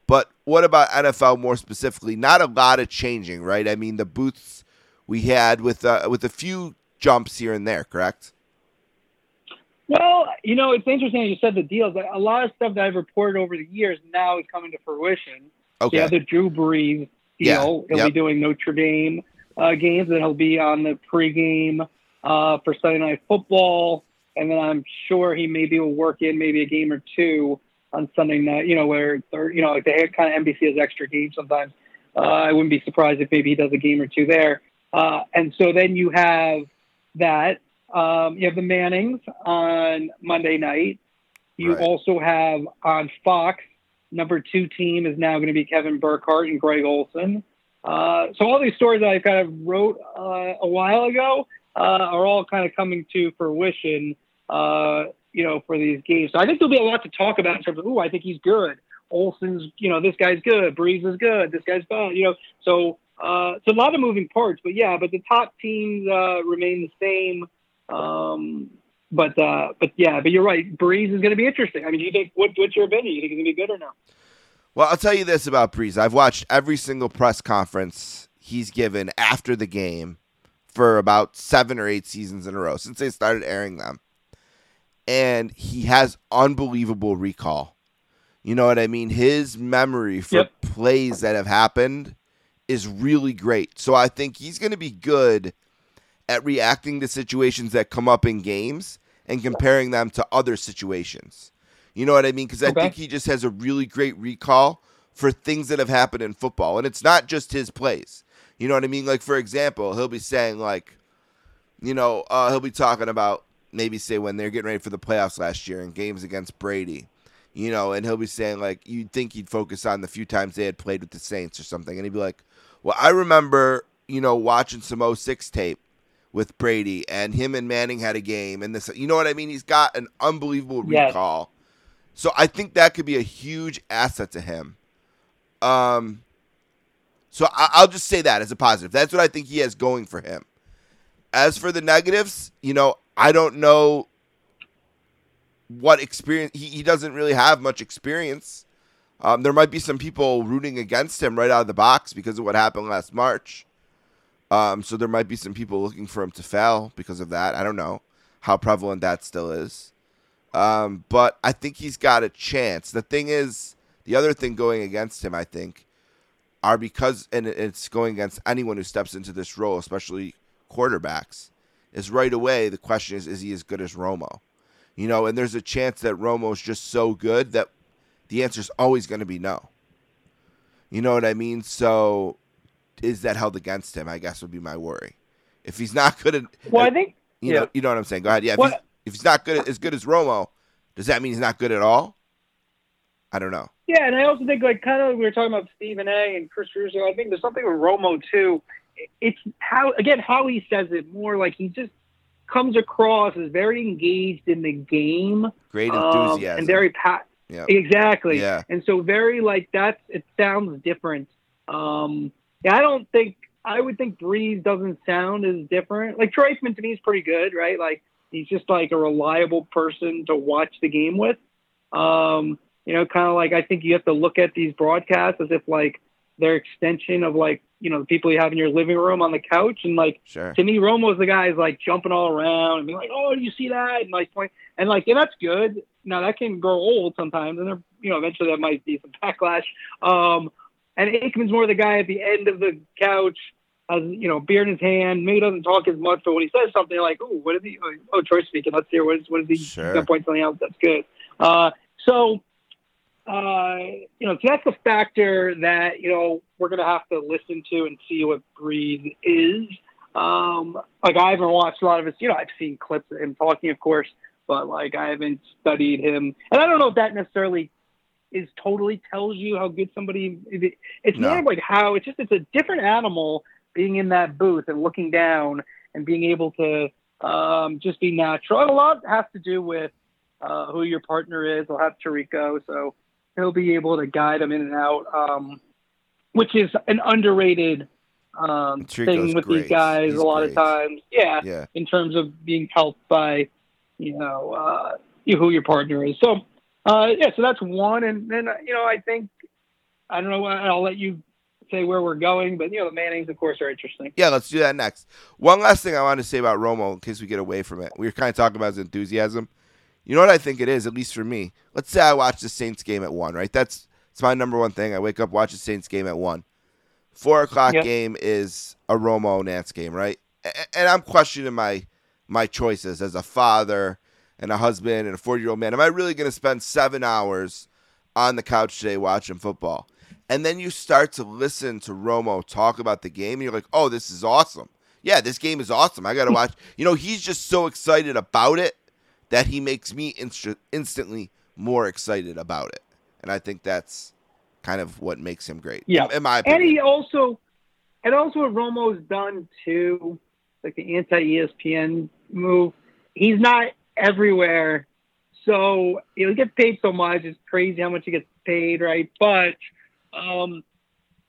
[SPEAKER 3] But what about NFL more specifically? Not a lot of changing, right? I mean, the booths we had with uh, with a few jumps here and there, correct?
[SPEAKER 6] Well, you know, it's interesting you said the deals. Like, A lot of stuff that I've reported over the years now is coming to fruition.
[SPEAKER 3] Okay.
[SPEAKER 6] Yeah, the Drew Brees
[SPEAKER 3] Yeah,
[SPEAKER 6] deal. He'll
[SPEAKER 3] yep.
[SPEAKER 6] be doing Notre Dame uh, games, and he'll be on the pregame uh, for Sunday Night Football. And then I'm sure he maybe will work in maybe a game or two on Sunday night. You know, where or, you know, like they have kind of NBC has extra games sometimes. Uh, I wouldn't be surprised if maybe he does a game or two there. Uh, and so then you have that. Um, you have the Mannings on Monday night. You
[SPEAKER 3] Right.
[SPEAKER 6] also have on Fox number two team is now going to be Kevin Burkhardt and Greg Olsen. Uh, so all these stories that I kind of wrote uh, a while ago uh, are all kind of coming to fruition. Uh, you know, for these games. So I think there'll be a lot to talk about in terms of, ooh, I think he's good. Olsen's, you know, this guy's good. Brees is good. This guy's bad. You know, so uh, it's a lot of moving parts. But yeah, but the top teams uh, remain the same. Um, but uh, but yeah, but you're right. Brees is going to be interesting. I mean, do you think what, what's your opinion? Do you think he's going to be good or no?
[SPEAKER 3] Well, I'll tell you this about Brees. I've watched every single press conference he's given after the game for about seven or eight seasons in a row since they started airing them. And he has unbelievable recall. You know what I mean? His memory for
[SPEAKER 6] Yep.
[SPEAKER 3] plays that have happened is really great. So I think he's going to be good at reacting to situations that come up in games and comparing them to other situations. You know what I mean? Because I
[SPEAKER 6] Okay.
[SPEAKER 3] think he just has a really great recall for things that have happened in football. And it's not just his plays. You know what I mean? Like, for example, he'll be saying, like, you know, uh, he'll be talking about maybe say when they're getting ready for the playoffs last year in games against Brady, you know, and he'll be saying like you'd think he'd focus on the few times they had played with the Saints or something, and he'd be like, "Well, I remember, you know, watching some 06 tape with Brady, and him and Manning had a game, and this, you know what I mean? He's got an unbelievable
[SPEAKER 6] Yes.
[SPEAKER 3] recall, so I think that could be a huge asset to him. Um, so I, I'll just say that as a positive. That's what I think he has going for him. As for the negatives, you know, I don't know what experience he, he doesn't really have much experience. Um, there might be some people rooting against him right out of the box because of what happened last March. Um, so there might be some people looking for him to fail because of that. I don't know how prevalent that still is. Um, but I think he's got a chance. The thing is, the other thing going against him, I think, are because, and it's going against anyone who steps into this role, especially quarterbacks, is right away the question is, is he as good as Romo? You know, and there's a chance that Romo's just so good that the answer is always going to be no. You know what I mean? So is that held against him? I guess would be my worry. If he's not good at,
[SPEAKER 6] Well, I think
[SPEAKER 3] you
[SPEAKER 6] yeah.
[SPEAKER 3] know, you know what I'm saying. Go ahead. Yeah. If,
[SPEAKER 6] Well-
[SPEAKER 3] he's, if he's not good at, as good as Romo, does that mean he's not good at all? I don't know.
[SPEAKER 6] Yeah, and I also think like kind of we were talking about Stephen A. and Chris Russo. I think there's something with Romo too. It's how again how he says it more like he just comes across as very engaged in the game,
[SPEAKER 3] Great
[SPEAKER 6] um,
[SPEAKER 3] enthusiasm.
[SPEAKER 6] and very pat.
[SPEAKER 3] yeah.
[SPEAKER 6] Exactly.
[SPEAKER 3] Yeah.
[SPEAKER 6] And so very like that's it sounds different. Um yeah, I don't think I would think Brees doesn't sound as different. Like Troy Aikman to me is pretty good, right? Like he's just like a reliable person to watch the game with. Um, you know, kind of like I think you have to look at these broadcasts as if like they're extension of like, you know, the people you have in your living room on the couch and like
[SPEAKER 3] Sure.
[SPEAKER 6] to me, Romo's the guy who's like jumping all around and being like, "Oh, do you see that?" and like point and like, and that's good. Now that can grow old sometimes, and there, you know, eventually that might be some backlash. Um, and Aikman's more the guy at the end of the couch, has you know, beer in his hand. Maybe doesn't talk as much, but when he says something, like, "Oh, what is he? Oh, Troy speaking. Let's hear what is what is he
[SPEAKER 3] Sure.
[SPEAKER 6] gonna point something out? That's good." Uh, so. Uh, you know, so that's a factor that you know we're gonna have to listen to and see what Brees is. Um, like I haven't watched a lot of his. You know, I've seen clips of him talking, of course, but like I haven't studied him, and I don't know if that necessarily is totally tells you how good somebody. It's
[SPEAKER 3] No.
[SPEAKER 6] more of like how it's just it's a different animal being in that booth and looking down and being able to um, just be natural. And a lot has to do with uh, who your partner is. I'll have Tirico, so he'll be able to guide them in and out, um, which is an underrated um, thing with
[SPEAKER 3] great.
[SPEAKER 6] these guys
[SPEAKER 3] He's
[SPEAKER 6] a lot
[SPEAKER 3] great.
[SPEAKER 6] of times. Yeah,
[SPEAKER 3] Yeah.
[SPEAKER 6] in terms of being helped by, you know, uh, who your partner is. So, uh, yeah, so that's one. And then, uh, you know, I think, I don't know, I'll let you say where we're going, but, you know, the Mannings, of course, are interesting.
[SPEAKER 3] Yeah, let's do that next. One last thing I want to say about Romo in case we get away from it. We were kind of talking about his enthusiasm. You know what I think it is, at least for me? Let's say I watch the Saints game at 1, right? That's, it's my number one thing. I wake up, watch the Saints game at 1. 4 o'clock
[SPEAKER 6] Yep.
[SPEAKER 3] game is a Romo Nantz game, right? And I'm questioning my my choices as a father and a husband and a 40 year old man. Am I really going to spend seven hours on the couch today watching football? And then you start to listen to Romo talk about the game, and you're like, oh, this is awesome. Yeah, this game is awesome. I got to watch. You know, he's just so excited about it that he makes me inst- instantly more excited about it. And I think that's kind of what makes him great.
[SPEAKER 6] Yeah.
[SPEAKER 3] In, my
[SPEAKER 6] And he also, and also what Romo's done too, like the anti-ESPN move. He's not everywhere, so you know, he gets paid so much. It's crazy how much he gets paid, right? But um,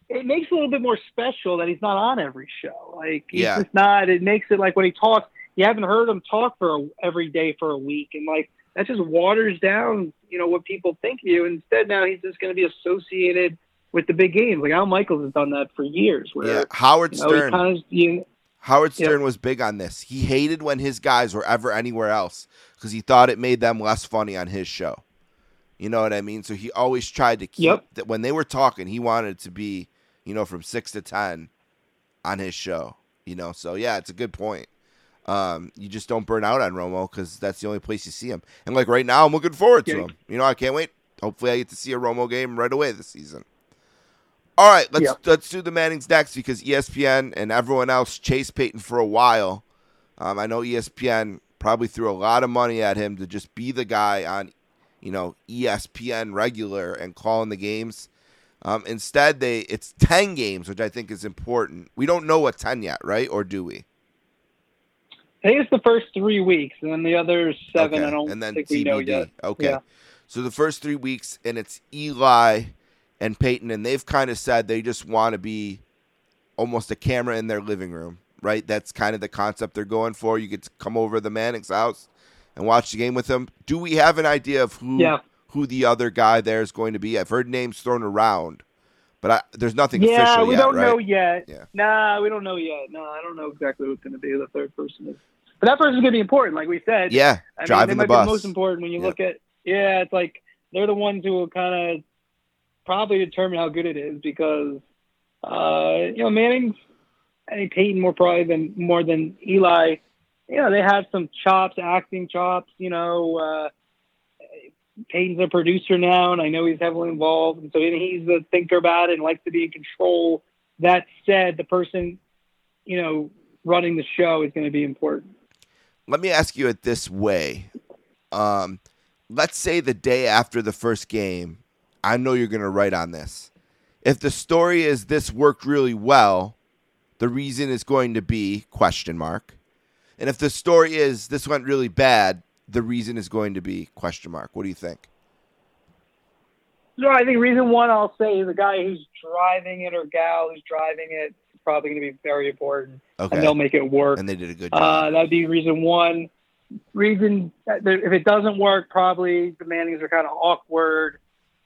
[SPEAKER 6] it makes it a little bit more special that he's not on every show. Like he's
[SPEAKER 3] Yeah.
[SPEAKER 6] just not. It makes it like when he talks, you haven't heard him talk for a, every day for a week, and like that just waters down, you know, what people think of you. Instead, now he's just going to be associated with the big games. Like Al Michaels has done that for years. Where
[SPEAKER 3] yeah, Howard
[SPEAKER 6] you know,
[SPEAKER 3] Stern.
[SPEAKER 6] kind of you,
[SPEAKER 3] Howard. Stern was big on this. He hated when his guys were ever anywhere else because he thought it made them less funny on his show. You know what I mean? So he always tried to keep
[SPEAKER 6] Yep.
[SPEAKER 3] that when they were talking, he wanted it to be, you know, from six to ten on his show. You know, so yeah, it's a good point. Um, you just don't burn out on Romo because that's the only place you see him. And like right now, I'm looking forward to
[SPEAKER 6] Yeah.
[SPEAKER 3] him. You know, I can't wait. Hopefully, I get to see a Romo game right away this season. All right, let's
[SPEAKER 6] Yeah.
[SPEAKER 3] let's do the Mannings next because ESPN and everyone else chased Peyton for a while. Um, I know ESPN probably threw a lot of money at him to just be the guy on, you know, ESPN regular and calling the games. Um, instead, they it's ten games, which I think is important. We don't know what ten yet, right? Or do we?
[SPEAKER 6] I think it's the first three weeks, and then the other seven.
[SPEAKER 3] Okay,
[SPEAKER 6] I don't
[SPEAKER 3] and then
[SPEAKER 6] think
[SPEAKER 3] TBD.
[SPEAKER 6] we know yet.
[SPEAKER 3] Okay.
[SPEAKER 6] Yeah.
[SPEAKER 3] So the first three weeks, and it's Eli and Peyton, and they've kind of said they just want to be almost a camera in their living room, right? That's kind of the concept they're going for. You get to come over to the Manning's house and watch the game with them. Do we have an idea of who
[SPEAKER 6] Yeah.
[SPEAKER 3] who the other guy there is going to be? I've heard names thrown around, but I, there's nothing
[SPEAKER 6] Yeah,
[SPEAKER 3] official
[SPEAKER 6] we
[SPEAKER 3] yet,
[SPEAKER 6] don't
[SPEAKER 3] right?
[SPEAKER 6] know yet.
[SPEAKER 3] Yeah.
[SPEAKER 6] Nah, we don't know yet. No, I don't know exactly who's going to be the third person is. But that person's going to be important, like we said.
[SPEAKER 3] Yeah,
[SPEAKER 6] I mean,
[SPEAKER 3] driving
[SPEAKER 6] they
[SPEAKER 3] the
[SPEAKER 6] might
[SPEAKER 3] bus.
[SPEAKER 6] be most important when you
[SPEAKER 3] Yeah.
[SPEAKER 6] look at. Yeah, it's like they're the ones who will kind of probably determine how good it is because uh, you know Manning's. I think Peyton more probably than more than Eli. You know, they have some chops, acting chops. You know, uh, Peyton's a producer now, and I know he's heavily involved, and so he's the thinker about it and likes to be in control. That said, the person, you know, running the show is going to be important.
[SPEAKER 3] Let me ask you it this way. Um, let's say the day after the first game, I know you're going to write on this. If the story is this worked really well, the reason is going to be question mark. And if the story is this went really bad, the reason is going to be question mark. What do you think?
[SPEAKER 6] No, I think reason one I'll say is the guy who's driving it or gal who's driving it is probably going to be very important,
[SPEAKER 3] Okay.
[SPEAKER 6] and they'll make it work.
[SPEAKER 3] And they did a good job.
[SPEAKER 6] Uh, that'd be reason one. Reason if it doesn't work, probably the Mannings are kind of awkward.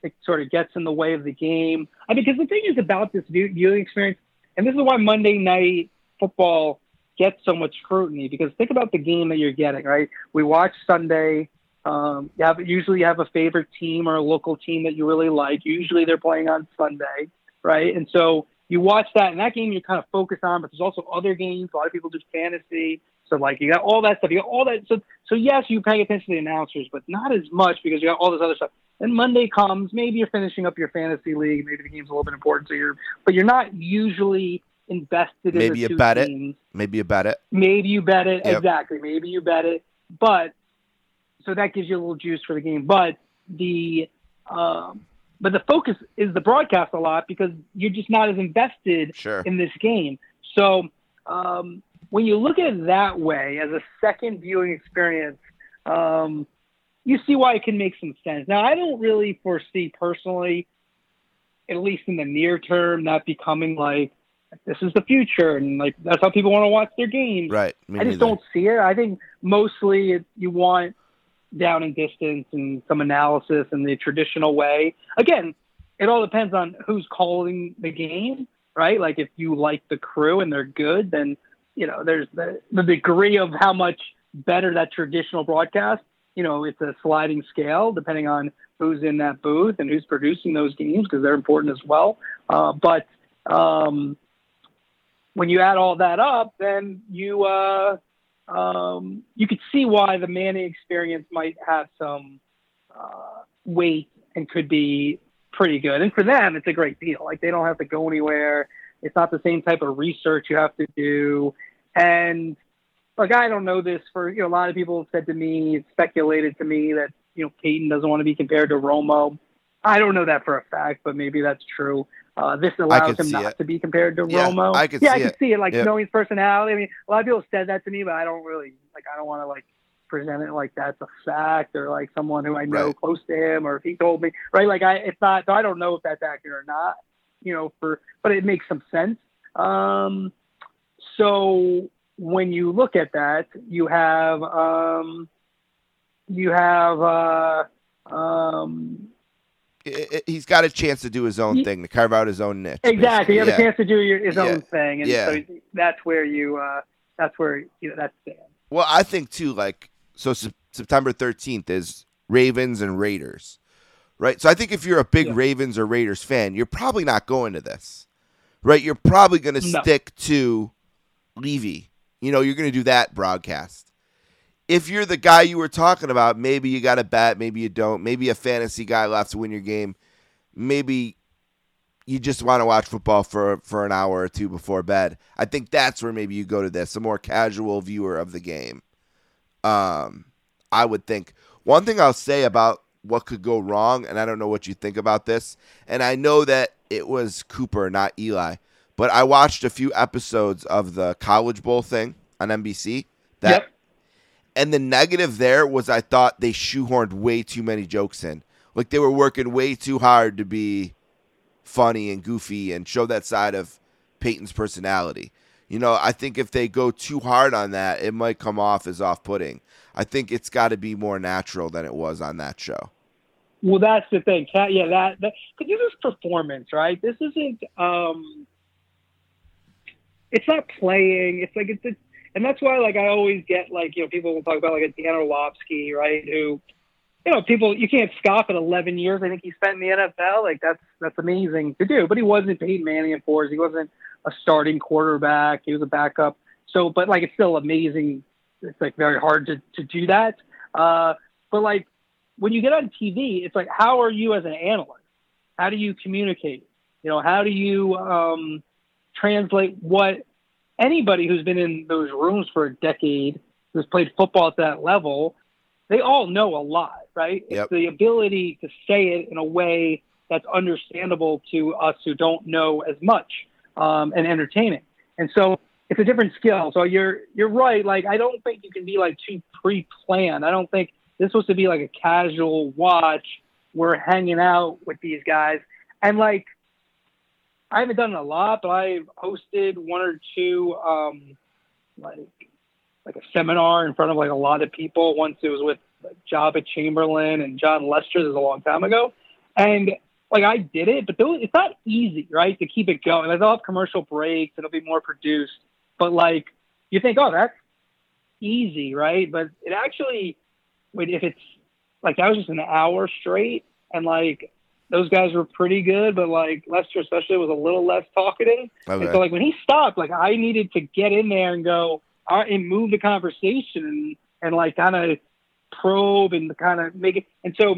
[SPEAKER 6] It sort of gets in the way of the game. I mean, because the thing is about this viewing experience, and this is why Monday night football gets so much scrutiny. Because think about the game that you're getting, right? We watch Sunday. Um, you have usually you have a favorite team or a local team that you really like. Usually they're playing on Sunday, right? And so you watch that, and that game you're kind of focused on. But there's also other games. A lot of people do fantasy. So like you got all that stuff, you got all that. So so yes, you pay attention to the announcers, but not as much because you got all this other stuff. And Monday comes, maybe you're finishing up your fantasy league, maybe the game's a little bit important to you, but you're not usually invested in
[SPEAKER 3] Maybe
[SPEAKER 6] the
[SPEAKER 3] you bet it. Maybe you bet it.
[SPEAKER 6] Maybe you bet it
[SPEAKER 3] Yep.
[SPEAKER 6] exactly. Maybe you bet it, but so that gives you a little juice for the game. But the um, but the focus is the broadcast a lot because you're just not as invested
[SPEAKER 3] Sure.
[SPEAKER 6] in this game. So um, when you look at it that way as a second viewing experience, um, you see why it can make some sense. Now, I don't really foresee personally, at least in the near term, that becoming like this is the future and like that's how people want to watch their games.
[SPEAKER 3] Right.
[SPEAKER 6] I just
[SPEAKER 3] neither.
[SPEAKER 6] don't see it. I think mostly it, you want down and distance and some analysis in the traditional way. Again, it all depends on who's calling the game, right? Like if you like the crew and they're good, then you know there's the, the degree of how much better that traditional broadcast. You know, it's a sliding scale depending on who's in that booth and who's producing those games because they're important as well. Uh, but um, when you add all that up, then you uh, um, you could see why the Manning experience might have some uh, weight and could be pretty good. And for them, it's a great deal. Like they don't have to go anywhere. It's not the same type of research you have to do. And like I don't know this for you know a lot of people have said to me, speculated to me that you know Peyton doesn't want to be compared to Romo. I don't know that for a fact, but maybe that's true. Uh, this allows him not
[SPEAKER 3] it.
[SPEAKER 6] to be compared to
[SPEAKER 3] Yeah,
[SPEAKER 6] Romo.
[SPEAKER 3] I could
[SPEAKER 6] yeah,
[SPEAKER 3] see
[SPEAKER 6] I could see it. Like
[SPEAKER 3] Yep.
[SPEAKER 6] knowing his personality. I mean, a lot of people said that to me, but I don't really like. I don't want to like present it like that's a fact or like someone who I know
[SPEAKER 3] Right.
[SPEAKER 6] close to him or if he told me right. Like I, it's not. So I don't know if that's accurate or not. You know, for but it makes some sense. Um, so when you look at that, you have um, you have uh, um,
[SPEAKER 3] He's got a chance to do his own thing, to carve out his own niche.
[SPEAKER 6] exactly. he has
[SPEAKER 3] basically.
[SPEAKER 6] a chance to do your, his
[SPEAKER 3] Yeah.
[SPEAKER 6] own thing, and
[SPEAKER 3] Yeah.
[SPEAKER 6] so that's where you uh, that's where you know that's stands.
[SPEAKER 3] Well, I think too, like, so Sep- September 13th is Ravens and Raiders, right? So I think if you're a big
[SPEAKER 6] Yeah.
[SPEAKER 3] Ravens or Raiders fan, you're probably not going to this, right? You're probably going to
[SPEAKER 6] No.
[SPEAKER 3] stick to Levy. You know, you're going to do that broadcast. If you're the guy you were talking about, maybe you got a bet, maybe you don't. Maybe a fantasy guy left to win your game. Maybe you just want to watch football for for an hour or two before bed. I think that's where maybe you go to this, a more casual viewer of the game. Um, I would think one thing I'll say about what could go wrong, and I don't know what you think about this, and I know that it was Cooper, not Eli, but I watched a few episodes of the College Bowl thing on NBC. That
[SPEAKER 6] Yep.
[SPEAKER 3] and the negative there was I thought they shoehorned way too many jokes in. Like they were working way too hard to be funny and goofy and show that side of Peyton's personality. You know, I think if they go too hard on that, it might come off as off putting. I think it's got to be more natural than it was on that show.
[SPEAKER 6] Well, that's the thing. Cat, yeah, that that because this is performance, right? This isn't. um It's not playing. It's like it's, a, and that's why, like, I always get like you know people will talk about like a Dan Orlovsky, right? Who, you know, people you can't scoff at 11 years. I think he spent in the NFL. Like that's that's amazing to do. But he wasn't Peyton Manning in fours. He wasn't a starting quarterback. He was a backup. So, but like it's still amazing. It's like very hard to to do that. Uh, but like when you get on TV, it's like, how are you as an analyst? How do you communicate? You know, how do you um, translate what anybody who's been in those rooms for a decade, who's played football at that level, they all know a lot, right?
[SPEAKER 3] Yep.
[SPEAKER 6] It's the ability to say it in a way that's understandable to us who don't know as much um, and entertaining. And so it's a different skill. So you're you're right. Like I don't think you can be like too pre-planned. I don't think this was to be like a casual watch. We're hanging out with these guys, and like I haven't done a lot, but I've hosted one or two um, like like a seminar in front of like a lot of people. Once it was with like, Joba Chamberlain and Jon Lester. This was a long time ago, and like I did it, but those, it's not easy, right, to keep it going. Like they'll have commercial breaks, it'll be more produced, but like you think, oh, that's easy, right? But it actually, if it's like that was just an hour straight, and like those guys were pretty good, but like Lester especially was a little less talkative.
[SPEAKER 3] Okay.
[SPEAKER 6] And so like when he stopped, like I needed to get in there and go all right, and move the conversation and, and like kind of probe and kind of make it. And so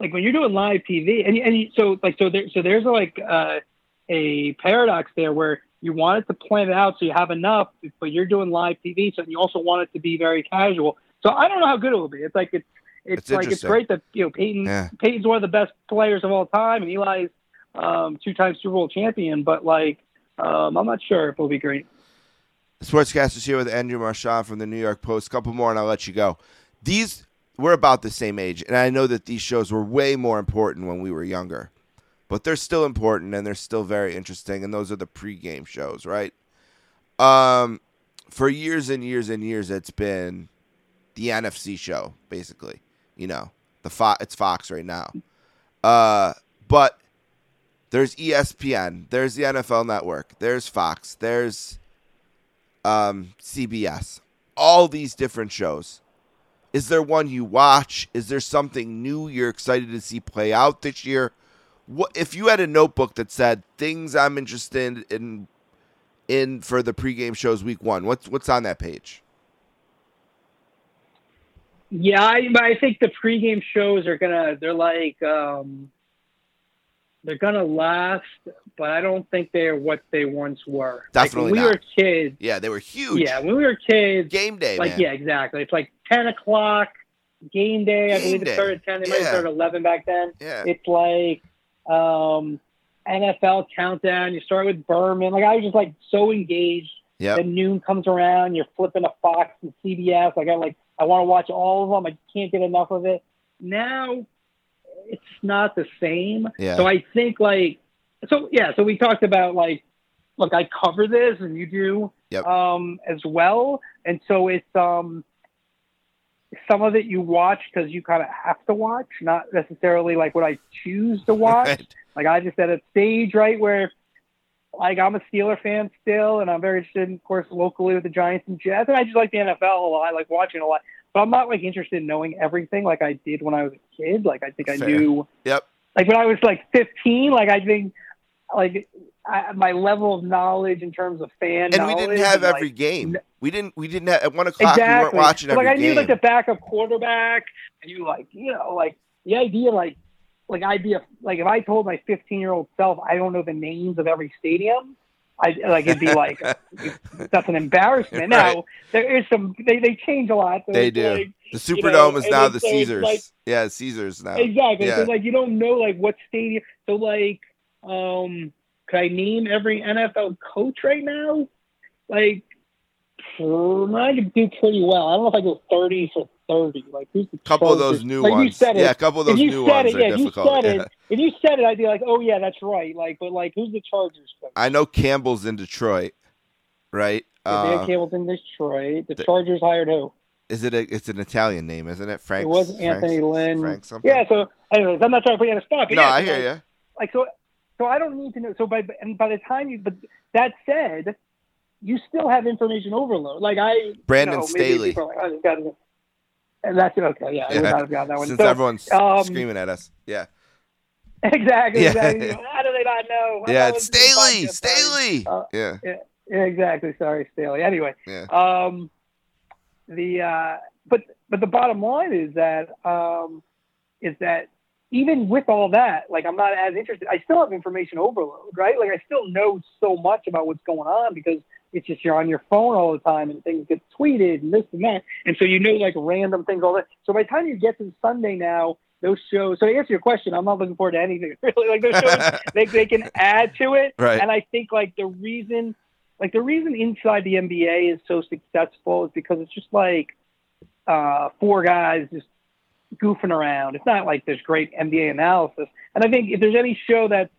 [SPEAKER 6] like when you're doing live TV and, and you, so like, so there, so there's like uh, a paradox there where you want it to plan it out so you have enough, but you're doing live TV. So you also want it to be very casual. So I don't know how good it will be. It's like, it's, it's,
[SPEAKER 3] It's
[SPEAKER 6] like, it's great that, you know, Peyton,
[SPEAKER 3] Yeah.
[SPEAKER 6] Peyton's one of the best players of all time and Eli's um, two-time Super Bowl champion, but like, um, I'm not sure if it'll be great.
[SPEAKER 3] Sportscasters here with Andrew Marchand from the New York Post. Couple more, and I'll let you go. These we're about the same age, and I know that these shows were way more important when we were younger, but they're still important and they're still very interesting. And those are the pregame shows, right? Um, for years and years and years, it's been the NFC show, basically. You know, the Fo- it's Fox right now. Uh, but there's ESPN, there's the NFL Network, there's Fox, there's um, CBS, all these different shows. Is there one you watch? Is there something new you're excited to see play out this year? What if you had a notebook that said things I'm interested in in for the pregame shows week one? What's what's on that page?
[SPEAKER 6] Yeah, I, but I think the pregame shows are gonna. They're like, um, they're gonna last, but I don't think they're what they once were.
[SPEAKER 3] Definitely
[SPEAKER 6] like when we
[SPEAKER 3] not.
[SPEAKER 6] were kids.
[SPEAKER 3] Yeah, they were huge.
[SPEAKER 6] Yeah, when we were kids,
[SPEAKER 3] Game day,
[SPEAKER 6] like
[SPEAKER 3] man.
[SPEAKER 6] yeah, exactly. It's like ten o'clock game day. I believe
[SPEAKER 3] day.
[SPEAKER 6] it started at ten. They might have started at eleven back then.
[SPEAKER 3] Yeah.
[SPEAKER 6] It's like um, NFL countdown. You start with Berman. Like I was just like so engaged.
[SPEAKER 3] Yeah.
[SPEAKER 6] Then noon comes around, you're flipping to Fox and CBS. I like I want to watch all of them. I can't get enough of it. Now it's not the same.
[SPEAKER 3] Yeah.
[SPEAKER 6] So I think like so yeah, so we talked about like look, I cover this and you do
[SPEAKER 3] Yep.
[SPEAKER 6] um as well. And so it's um some of it you watch because you kind of have to watch, not necessarily like what I choose to watch.
[SPEAKER 3] Right.
[SPEAKER 6] Like I just at a stage right where like I'm a Steeler fan still, and I'm very interested, of course, locally with the Giants and Jets, and I just like the NFL a lot. I like watching a lot, but I'm not like interested in knowing everything like I did when I was a kid. Like I think I knew,
[SPEAKER 3] Yep.
[SPEAKER 6] like when I was like 15, like I think like I, my level of knowledge in terms of fan
[SPEAKER 3] And we didn't have every
[SPEAKER 6] like,
[SPEAKER 3] game. We didn't. We didn't have at one o'clock.
[SPEAKER 6] exactly.
[SPEAKER 3] We weren't watching every
[SPEAKER 6] like I knew
[SPEAKER 3] game.
[SPEAKER 6] like the backup quarterback, and you like you know like the idea like like I'd be a like if I told my 15 year old self I don't know the names of every stadium, I like it'd be like that's an embarrassment.
[SPEAKER 3] Right.
[SPEAKER 6] Now there is some they they change a lot. So
[SPEAKER 3] they do.
[SPEAKER 6] like-
[SPEAKER 3] the
[SPEAKER 6] you know,
[SPEAKER 3] Superdome is now the
[SPEAKER 6] so
[SPEAKER 3] Caesars.
[SPEAKER 6] like-
[SPEAKER 3] yeah, Caesars now.
[SPEAKER 6] Exactly.
[SPEAKER 3] Yeah.
[SPEAKER 6] So like you don't know like what stadium. So like, um, could I name every NFL coach right now? Like, I could do pretty well. I don't know if I go thirty for thirty. Like who's the
[SPEAKER 3] couple of those new
[SPEAKER 6] like,
[SPEAKER 3] ones.
[SPEAKER 6] it.
[SPEAKER 3] Yeah, a couple of those new ones
[SPEAKER 6] it, yeah,
[SPEAKER 3] are
[SPEAKER 6] if you
[SPEAKER 3] difficult.
[SPEAKER 6] said
[SPEAKER 3] yeah.
[SPEAKER 6] it, if you said it, I'd be like, oh yeah, that's right. Like, but like, who's the Chargers coach?
[SPEAKER 3] I know Campbell's in Detroit, right?
[SPEAKER 6] Uh, Dan
[SPEAKER 3] Uh,
[SPEAKER 6] Cable's in Detroit. The
[SPEAKER 3] the-
[SPEAKER 6] Chargers hired who?
[SPEAKER 3] is it? A, it's an Italian name, isn't it? Frank.
[SPEAKER 6] it wasn't Anthony Lynn.
[SPEAKER 3] Frank something.
[SPEAKER 6] Yeah. So, anyways, I'm not trying to put you on the spot. But
[SPEAKER 3] No,
[SPEAKER 6] yeah,
[SPEAKER 3] I hear
[SPEAKER 6] like,
[SPEAKER 3] you.
[SPEAKER 6] like so so I don't need to know so by and by the time you but that said you still have information overload like I
[SPEAKER 3] Brandon
[SPEAKER 6] you know,
[SPEAKER 3] Staley.
[SPEAKER 6] like, oh, a- and that's okay yeah, I would
[SPEAKER 3] Yeah.
[SPEAKER 6] not have gotten that one
[SPEAKER 3] Since
[SPEAKER 6] So,
[SPEAKER 3] everyone's
[SPEAKER 6] um,
[SPEAKER 3] screaming at us. Yeah.
[SPEAKER 6] exactly,
[SPEAKER 3] Yeah.
[SPEAKER 6] exactly. how do they not know
[SPEAKER 3] Yeah, it's Staley.
[SPEAKER 6] the podcast, sorry.
[SPEAKER 3] Staley.
[SPEAKER 6] Uh,
[SPEAKER 3] yeah.
[SPEAKER 6] yeah, exactly sorry Staley anyway
[SPEAKER 3] Yeah.
[SPEAKER 6] um the uh but but the bottom line is that um is that even with all that, like I'm not as interested. I still have information overload, right? Like I still know so much about what's going on because it's just you're on your phone all the time and things get tweeted and this and that, and so you know like random things all that. So by the time you get to Sunday now, those shows. So to answer your question, I'm not looking forward to anything really. Like those shows, they they can add to it,
[SPEAKER 3] Right.
[SPEAKER 6] and I think like the reason, like the reason inside the NBA is so successful is because it's just like uh, four guys just goofing around. It's not like there's great NBA analysis. And I think if there's any show that's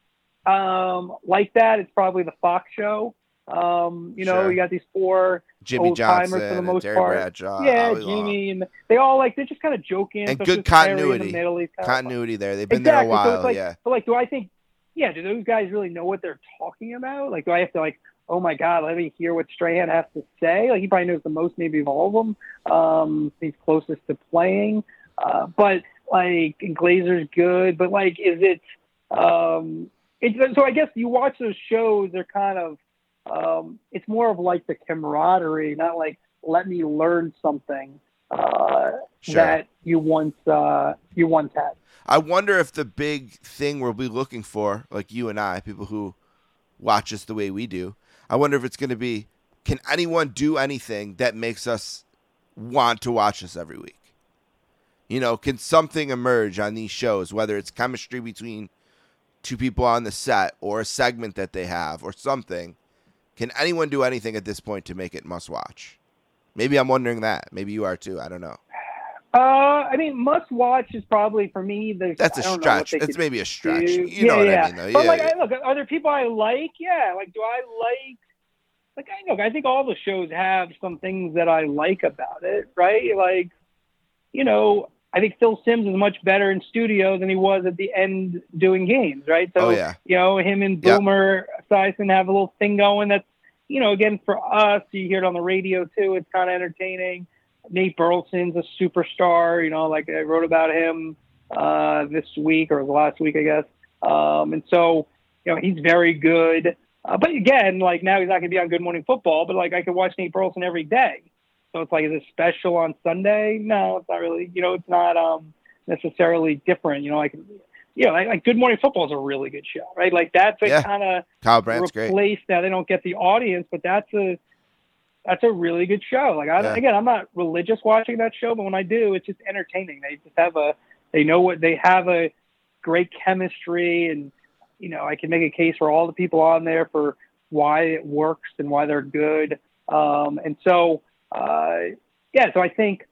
[SPEAKER 6] um, like that, it's probably the Fox show. Um, you know,
[SPEAKER 3] Sure.
[SPEAKER 6] you got these four
[SPEAKER 3] Jimmy
[SPEAKER 6] old timers
[SPEAKER 3] Johnson,
[SPEAKER 6] for the most part.
[SPEAKER 3] Bradshaw,
[SPEAKER 6] yeah. Jimmy, and they all like they're just kind of joking.
[SPEAKER 3] And good
[SPEAKER 6] with Terry in
[SPEAKER 3] continuity.
[SPEAKER 6] the middle, he's kind of
[SPEAKER 3] continuity there. They've been
[SPEAKER 6] exactly.
[SPEAKER 3] there a while.
[SPEAKER 6] it's like,
[SPEAKER 3] yeah.
[SPEAKER 6] but like, do I think, yeah, do those guys really know what they're talking about? Like, do I have to like, oh my god, let me hear what Strahan has to say? Like, he probably knows the most, maybe of all of them. Um, he's closest to playing, uh, but like, Glazer's good, but like, is it? Um, it's so I guess you watch those shows, they're kind of, um, it's more of like the camaraderie, not like let me learn something uh,
[SPEAKER 3] Sure.
[SPEAKER 6] that you once uh, you once had.
[SPEAKER 3] I wonder if the big thing we'll be looking for, like you and I, people who watch us the way we do, I wonder if it's going to be can anyone do anything that makes us want to watch us every week? You know, can something emerge on these shows, whether it's chemistry between two people on the set or a segment that they have or something? Can anyone do anything at this point to make it must watch? Maybe I'm wondering that. Maybe you are too. I don't know.
[SPEAKER 6] Uh, I mean, must watch is probably for me. There's,
[SPEAKER 3] That's
[SPEAKER 6] a
[SPEAKER 3] stretch. That's maybe a stretch. You
[SPEAKER 6] yeah,
[SPEAKER 3] know what
[SPEAKER 6] yeah.
[SPEAKER 3] I mean, though.
[SPEAKER 6] But
[SPEAKER 3] yeah,
[SPEAKER 6] like. I, look, are there people I like? Yeah. Like, do I like? Like, I look. I think all the shows have some things that I like about it, right? Like, you know, I think Phil Sims is much better in studio than he was at the end doing games, right? So,
[SPEAKER 3] Oh, yeah.
[SPEAKER 6] you know, him and
[SPEAKER 3] Yep.
[SPEAKER 6] Boomer Esiason have a little thing going that's, you know, again for us, you hear it on the radio too. It's kind of entertaining. Nate Burleson's a superstar. You know, like I wrote about him uh, this week or last week, I guess. Um, and so, you know, he's very good. Uh, but again, like now he's not going to be on Good Morning Football, but like I could watch Nate Burleson every day. So it's like, is it special on Sunday? No, it's not really. You know, it's not um, necessarily different. You know, like, you know, like, like Good Morning Football is a really good show, right? Like that's a
[SPEAKER 3] Yeah.
[SPEAKER 6] kind of
[SPEAKER 3] Kyle Brandt's great.
[SPEAKER 6] replace now they don't get the audience, but that's a that's a really good show. Like I,
[SPEAKER 3] Yeah.
[SPEAKER 6] again, I'm not religious watching that show, but when I do, it's just entertaining. They just have a they know what they have a great chemistry, and you know I can make a case for all the people on there for why it works and why they're good. Um, and so uh, yeah, so I think.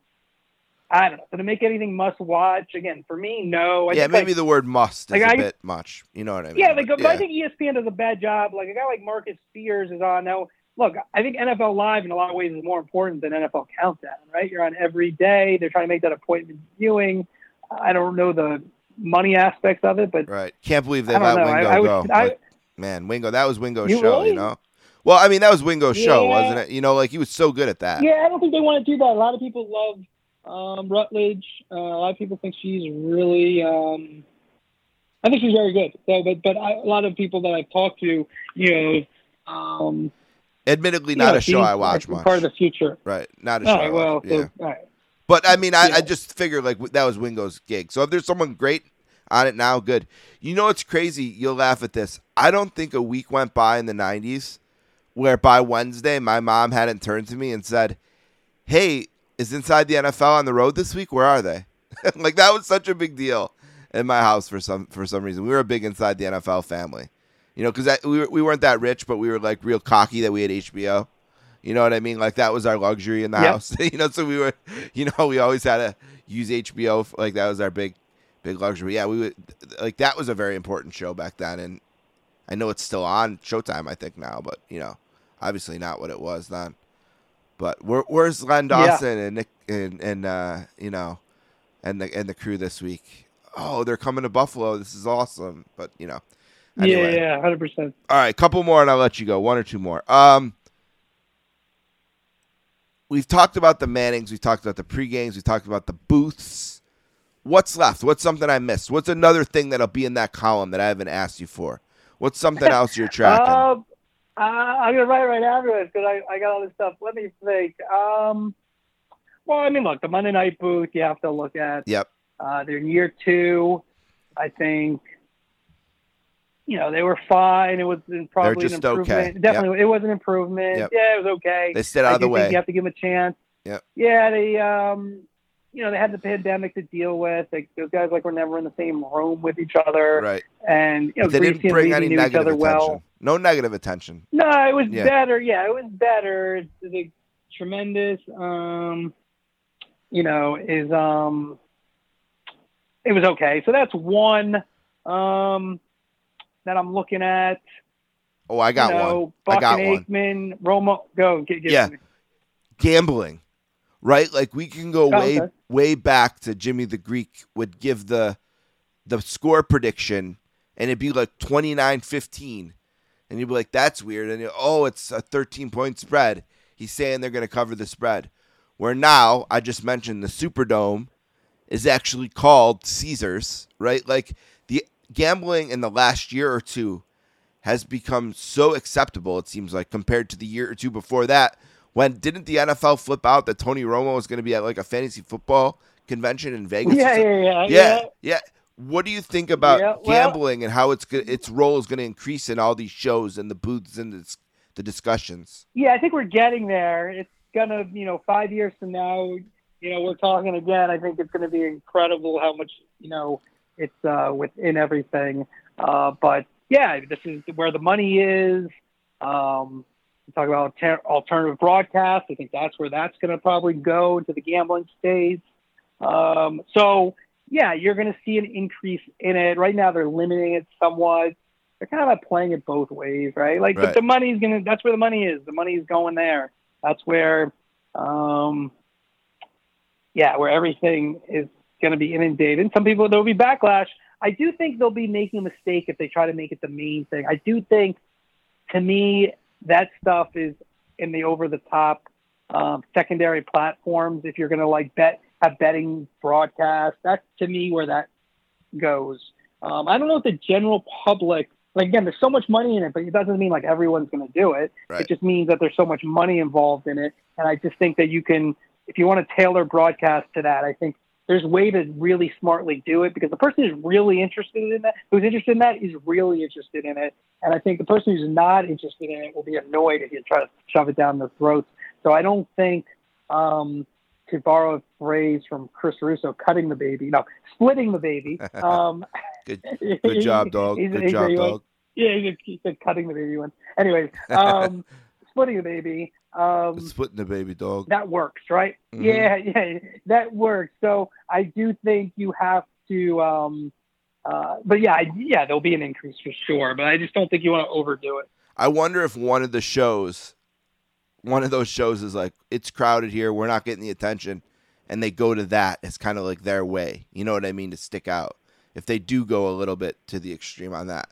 [SPEAKER 6] I don't know. So to make anything must watch again for me, no. I
[SPEAKER 3] yeah,
[SPEAKER 6] think, like,
[SPEAKER 3] maybe the word must is
[SPEAKER 6] like,
[SPEAKER 3] a
[SPEAKER 6] I-
[SPEAKER 3] bit much. You know what I mean?
[SPEAKER 6] yeah, like, but
[SPEAKER 3] yeah.
[SPEAKER 6] I think ESPN does a bad job. Like a guy like Marcus Spears is on now. Look, I think NFL Live in a lot of ways is more important than NFL Countdown. Right? You're on every day. They're trying to make that appointment viewing. I don't know the money aspects of it, but
[SPEAKER 3] Right. Can't believe they let
[SPEAKER 6] know. I-
[SPEAKER 3] Wingo
[SPEAKER 6] I would-
[SPEAKER 3] go. Man, Wingo, that was Wingo's show, you know? Well, I mean, that was Wingo's show, wasn't it? You know, like he was so good at that.
[SPEAKER 6] yeah, I don't think they want to do that. A lot of people love um, Rutledge. Uh, a lot of people think she's really. Um, I think she's very good. So, but but I, a lot of people that I've talked to, you know, um,
[SPEAKER 3] Admittedly, not
[SPEAKER 6] know,
[SPEAKER 3] a show I watch much.
[SPEAKER 6] Part of the future.
[SPEAKER 3] right. Not a
[SPEAKER 6] All
[SPEAKER 3] show. I
[SPEAKER 6] right, well, so,
[SPEAKER 3] yeah.
[SPEAKER 6] right.
[SPEAKER 3] But I mean, I,
[SPEAKER 6] Yeah.
[SPEAKER 3] I just figured like that was Wingo's gig. So if there's someone great on it now, good. You know it's crazy? You'll laugh at this. I don't think a week went by in the '90s where by Wednesday my mom hadn't turned to me and said, "Hey, is Inside the NFL on the road this week? Where are they?" like that was such a big deal in my house for some for some reason. We were a big Inside the NFL family, you know, because we were, we weren't that rich, but we were like real cocky that we had HBO. You know what I mean? Like that was our luxury in the
[SPEAKER 6] Yep.
[SPEAKER 3] house. you know, so we were, you know, we always had to use HBO. f- Like that was our big, big luxury. Yeah, we would like that was a very important show back then, and I know it's still on Showtime. I think now, but you know, obviously not what it was then. But where, where's Len
[SPEAKER 6] Yeah.
[SPEAKER 3] Dawson and Nick and and uh, you know, and the and the crew this week? Oh, they're coming to Buffalo. This is awesome. But you know, anyway.
[SPEAKER 6] Yeah, yeah, hundred percent.
[SPEAKER 3] All right, couple more, and I'll let you go. One or two more. Um, we've talked about the Mannings. We've talked about the pre games. We've talked about the booths. What's left? What's something I missed? What's another thing that'll be in that column that I haven't asked you for? What's something else you're tracking?
[SPEAKER 6] Um, uh, I'm gonna write right after this because I, I got all this stuff. Let me think. Um, well, I mean, look, the Monday night booth you have to look at.
[SPEAKER 3] yep.
[SPEAKER 6] Uh, they're in year two. I think, you know, they were fine. It was probably
[SPEAKER 3] just
[SPEAKER 6] an
[SPEAKER 3] okay.
[SPEAKER 6] improvement. Definitely, it was an improvement.
[SPEAKER 3] Yep.
[SPEAKER 6] Yeah, it was okay.
[SPEAKER 3] They stayed out
[SPEAKER 6] I
[SPEAKER 3] of the way.
[SPEAKER 6] You have to give them a chance.
[SPEAKER 3] Yep.
[SPEAKER 6] Yeah, they, um, you know, they had the pandemic to deal with. Like, those guys like were never in the same room with each other,
[SPEAKER 3] Right.
[SPEAKER 6] and you know,
[SPEAKER 3] But they
[SPEAKER 6] Griese
[SPEAKER 3] didn't bring any negative attention.
[SPEAKER 6] well.
[SPEAKER 3] No negative attention.
[SPEAKER 6] No, it was
[SPEAKER 3] Yeah.
[SPEAKER 6] better. Yeah, it was better. It's, it's tremendous. Um, you know, is um, it was okay. So that's one um that I'm looking at.
[SPEAKER 3] Oh, I got
[SPEAKER 6] you know,
[SPEAKER 3] one.
[SPEAKER 6] Buck
[SPEAKER 3] I got
[SPEAKER 6] and
[SPEAKER 3] one.
[SPEAKER 6] Aikman, Romo, go get, get
[SPEAKER 3] Yeah. Gambling, right? Like we can go
[SPEAKER 6] Oh,
[SPEAKER 3] way
[SPEAKER 6] okay.
[SPEAKER 3] Way back to Jimmy the Greek would give the the score prediction and it'd be like 29-15. And you'd be like, that's weird. And oh, it's a 13 point spread. He's saying they're going to cover the spread. Where now, I just mentioned the Superdome is actually called Caesars, right? Like the gambling in the last year or two has become so acceptable, it seems like, compared to the year or two before that. When didn't the NFL flip out that Tony Romo was going to be at like a fantasy football convention in Vegas?
[SPEAKER 6] Yeah, yeah, yeah,
[SPEAKER 3] yeah,
[SPEAKER 6] yeah.
[SPEAKER 3] yeah. What do you think about
[SPEAKER 6] Yeah, well-
[SPEAKER 3] gambling and how it's its role is going to increase in all these shows and the booths and the, the discussions?
[SPEAKER 6] Yeah, I think we're getting there. It's gonna, you know, five years from now, you know, we're talking again. I think it's gonna be incredible how much, you know, it's uh, within everything. Uh, but yeah, this is where the money is. Um, we talk about alter- alternative broadcast. I think that's where that's gonna probably go into the gambling space. Um, so yeah, you're gonna see an increase in it. Right now, they're limiting it somewhat they're kind of like playing it both ways, right? Like,
[SPEAKER 3] Right.
[SPEAKER 6] but the money's gonna. That's where the money is. The money's going there. That's where, um, yeah, where everything is going to be inundated. Some people there'll be backlash. I do think they'll be making a mistake if they try to make it the main thing. I do think, to me, that stuff is in the over the top um, secondary platforms. If you're going to like bet, have betting broadcast, that's to me where that goes. Um, I don't know if the general public, like again, there's so much money in it, but it doesn't mean like everyone's going to do it.
[SPEAKER 3] Right.
[SPEAKER 6] It just means that there's so much money involved in it, and I just think that you can, if you want to tailor broadcast to that, I think there's a way to really smartly do it because the person who's really interested in that, who's interested in that, is really interested in it, and I think the person who's not interested in it will be annoyed if you try to shove it down their throats. So I don't think. Um, to borrow a phrase from Chris Russo, cutting the baby, no, splitting the baby. Um,
[SPEAKER 3] Good, good job, dog. Good job,
[SPEAKER 6] he
[SPEAKER 3] dog.
[SPEAKER 6] Yeah, he, he said cutting the baby one. Anyways, um, splitting the baby. Um,
[SPEAKER 3] Splitting the baby dog.
[SPEAKER 6] that works, right?
[SPEAKER 3] Mhm.
[SPEAKER 6] Yeah, yeah, that works. So I do think you have to. Um, uh, but yeah, I, yeah, there'll be an increase for sure. But I just don't think you want to overdo it.
[SPEAKER 3] I wonder if one of the shows, one of those shows is like, it's crowded here, we're not getting the attention, and they go to that as kind of like their way. You know what I mean? To stick out. If they do go a little bit to the extreme on that,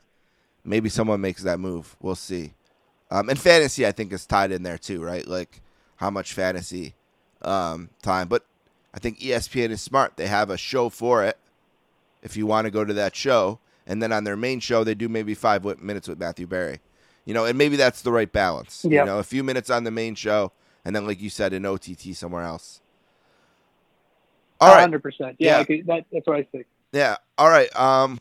[SPEAKER 3] maybe someone makes that move. We'll see. Um, and fantasy, I think, is tied in there too, right? Like how much fantasy um, time. But I think ESPN is smart. They have a show for it if you want to go to that show. And then on their main show, they do maybe five minutes with Matthew Berry. You know, and maybe that's the right balance. You know, a few minutes on the main show, and then, like you said, an OTT somewhere else. All right.
[SPEAKER 6] hundred percent. Yeah,
[SPEAKER 3] Yeah.
[SPEAKER 6] That, that's what I think.
[SPEAKER 3] Yeah. All right. Um,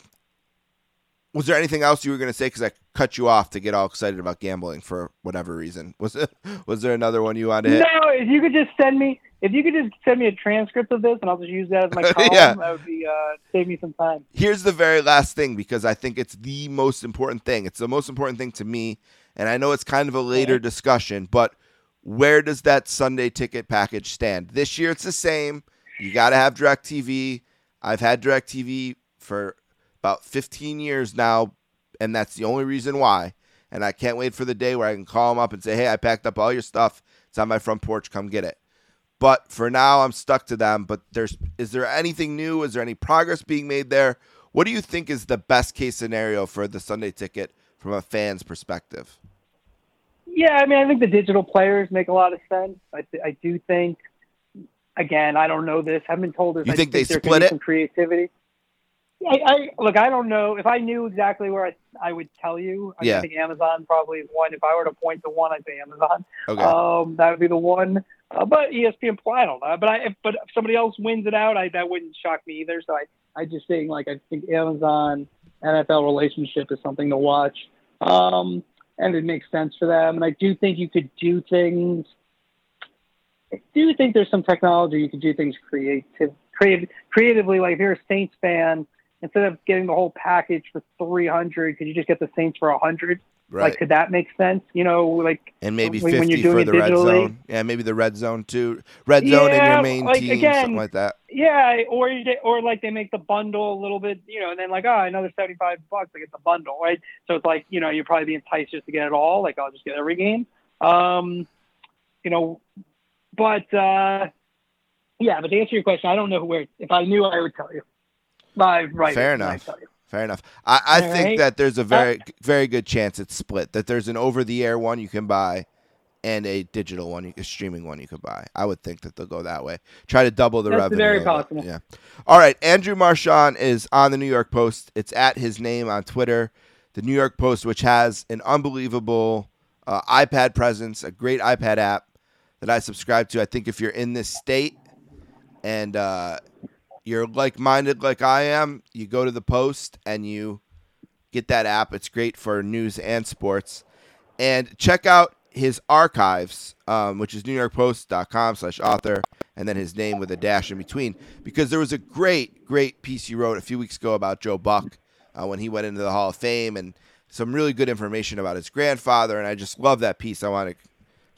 [SPEAKER 3] was there anything else you were going to say? Because I cut you off to get all excited about gambling for whatever reason. Was it? Was there another one you wanted to hit?
[SPEAKER 6] No, if you could just send me, if you could just send me a transcript of this, and I'll just use that as my column,
[SPEAKER 3] Yeah.
[SPEAKER 6] that would be uh, save me some time.
[SPEAKER 3] Here's the very last thing because I think it's the most important thing. It's the most important thing to me, and I know it's kind of a later
[SPEAKER 6] Okay.
[SPEAKER 3] discussion, but where does that Sunday ticket package stand? This year it's the same. You got to have DirecTV. I've had DirecTV for about 15 years now, and that's the only reason why. And I can't wait for the day where I can call them up and say, "Hey, I packed up all your stuff. It's on my front porch. Come get it." But for now, I'm stuck to them. But there's is there anything new? Is there any progress being made there? What do you think is the best case scenario for the Sunday ticket from a fan's perspective?
[SPEAKER 6] Yeah, I mean, I think the digital players make a lot of sense. I, th- I do think, again, I don't know this. I haven't been told this.
[SPEAKER 3] You
[SPEAKER 6] I
[SPEAKER 3] think they
[SPEAKER 6] there
[SPEAKER 3] split it?
[SPEAKER 6] Some creativity. I, I look. I don't know if I knew exactly where I, I would tell you. I
[SPEAKER 3] Yeah.
[SPEAKER 6] think Amazon probably is one. If I were to point to one, I'd say Amazon.
[SPEAKER 3] Okay.
[SPEAKER 6] Um, that would be the one. Uh, but ESPN, I don't know. But I, if, but if somebody else wins it out, I, that wouldn't shock me either. So I, I just think like I think Amazon NFL relationship is something to watch, um, and it makes sense for them. And I do think you could do things. I do think there's some technology you could do things creative, creative, creatively. Like if you're a Saints fan, instead of getting the whole package for 300, could you just get the Saints for 100?
[SPEAKER 3] right.
[SPEAKER 6] Like, could that make sense? You know, like
[SPEAKER 3] and maybe
[SPEAKER 6] when- when you're
[SPEAKER 3] for
[SPEAKER 6] doing
[SPEAKER 3] the
[SPEAKER 6] it
[SPEAKER 3] red zone. Yeah, maybe the red zone too. Red zone in your main
[SPEAKER 6] like,
[SPEAKER 3] team,
[SPEAKER 6] again,
[SPEAKER 3] something like that.
[SPEAKER 6] Yeah, or you or like they make the bundle a little bit, you know, and then like oh another seventy five bucks to get the bundle, right? So it's like you know you're probably being enticed just to get it all. Like I'll just get every game, um, you know. But uh, yeah, but to answer your question, I don't know where. If I knew, I would tell you. Live, right?
[SPEAKER 3] Fair enough. Fair enough. I, I think
[SPEAKER 6] right.
[SPEAKER 3] that there's a very very good chance it's split. That there's an over the air one you can buy, and a digital one, a streaming one you could buy. I would think that they'll go that way. Try to double the
[SPEAKER 6] That's
[SPEAKER 3] revenue.
[SPEAKER 6] very
[SPEAKER 3] of
[SPEAKER 6] possible.
[SPEAKER 3] Yeah. All right. Andrew Marchand is on the New York Post. It's at his name on Twitter. The New York Post, which has an unbelievable uh, iPad presence, a great iPad app that I subscribe to. I think if you're in this state and uh, you're like minded like I am, you go to the Post and you get that app. It's great for news and sports. And check out his archives, um, which is newyorkpost.com slash author, and then his name with a dash in between. Because there was a great, great piece he wrote a few weeks ago about Joe Buck uh, when he went into the Hall of Fame and some really good information about his grandfather. And I just love that piece. I want to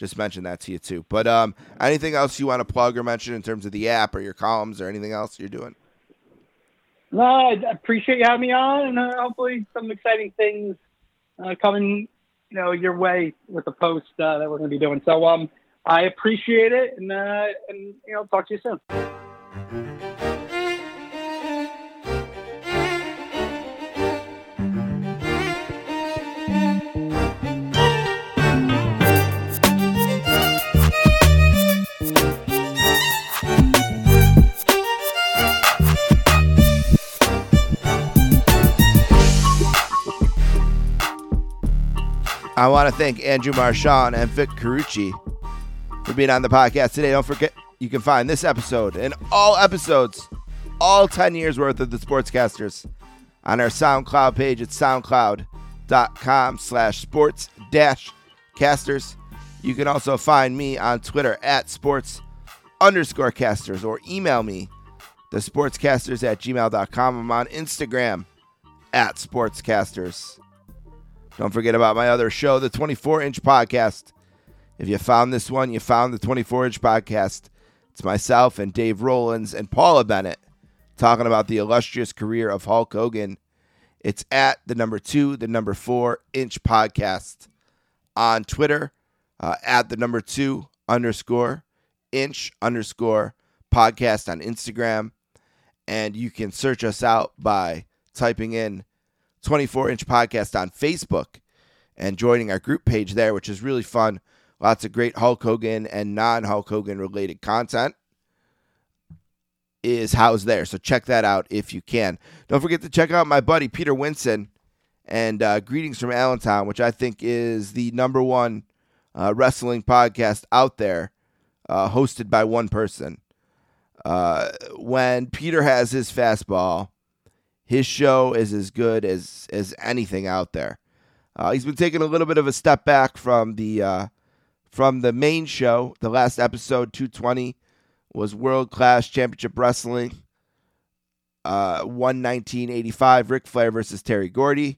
[SPEAKER 3] just mention that to you too. But um, anything else you want to plug or mention in terms of the app or your columns or anything else you're doing?
[SPEAKER 6] No, I appreciate you having me on, and uh, hopefully some exciting things uh, coming, you know, your way with the post uh, that we're going to be doing. So, um, I appreciate it, and uh, and you know, talk to you soon.
[SPEAKER 3] I want to thank Andrew Marchand and Vic Carucci for being on the podcast today. Don't forget, you can find this episode and all episodes, all 10 years worth of the Sportscasters on our SoundCloud page at soundcloud.com slash sports dash casters. You can also find me on Twitter at sports underscore casters or email me, the sportscasters at gmail.com. I'm on Instagram at sportscasters. Don't forget about my other show, the 24 inch podcast. If you found this one, you found the 24 inch podcast. It's myself and Dave Rollins and Paula Bennett talking about the illustrious career of Hulk Hogan. It's at the number two, the number four inch podcast on Twitter, uh, at the number two underscore inch underscore podcast on Instagram. And you can search us out by typing in 24 inch podcast on Facebook and joining our group page there, which is really fun. Lots of great Hulk Hogan and non Hulk Hogan related content is housed there. So check that out if you can. Don't forget to check out my buddy Peter Winson and uh, Greetings from Allentown, which I think is the number one uh, wrestling podcast out there, uh, hosted by one person. Uh, when Peter has his fastball, his show is as good as as anything out there. Uh, he's been taking a little bit of a step back from the uh, from the main show. The last episode, 220, was World Class Championship Wrestling. Uh, 11985, Ric Flair versus Terry Gordy,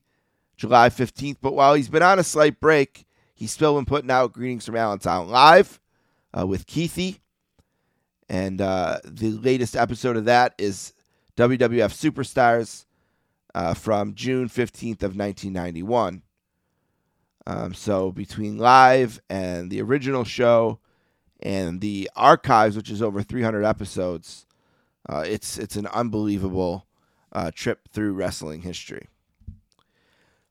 [SPEAKER 3] July 15th. But while he's been on a slight break, he's still been putting out Greetings from Allentown live uh, with Keithy. And uh, the latest episode of that is WWF Superstars uh, from June 15th of 1991. Um, so between live and the original show and the archives, which is over 300 episodes, uh, it's it's an unbelievable uh, trip through wrestling history.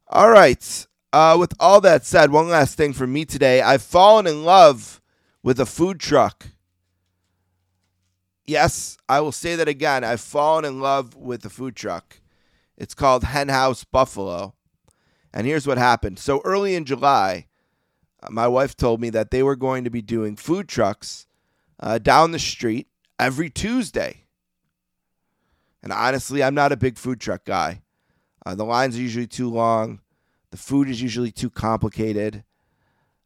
[SPEAKER 3] All right. Uh, with all that said, one last thing for me today. I've fallen in love with a food truck. Yes, I will say that again. I've fallen in love with the food truck. It's called Hen House Buffalo. And here's what happened. So early in July, uh, my wife told me that they were going to be doing food trucks uh, down the street every Tuesday. And honestly, I'm not a big food truck guy. Uh, the lines are usually too long. The food is usually too complicated.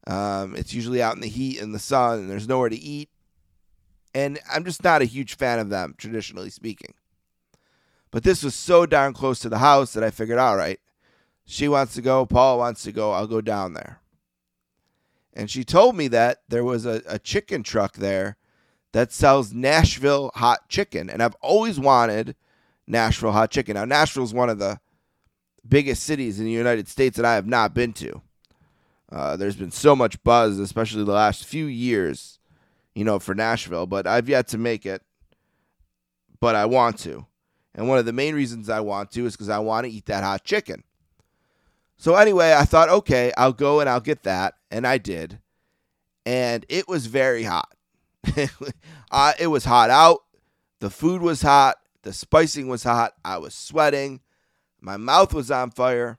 [SPEAKER 3] Um, it's usually out in the heat and the sun, and there's nowhere to eat. And I'm just not a huge fan of them, traditionally speaking. But this was so darn close to the house that I figured, all right, she wants to go, Paul wants to go, I'll go down there. And she told me that there was a, a chicken truck there that sells Nashville hot chicken. And I've always wanted Nashville hot chicken. Now, Nashville's one of the biggest cities in the United States that I have not been to. Uh, there's been so much buzz, especially the last few years, you know, for Nashville, but I've yet to make it. But I want to. And one of the main reasons I want to is because I want to eat that hot chicken. So, anyway, I thought, okay, I'll go and I'll get that. And I did. And it was very hot. uh, it was hot out. The food was hot. The spicing was hot. I was sweating. My mouth was on fire,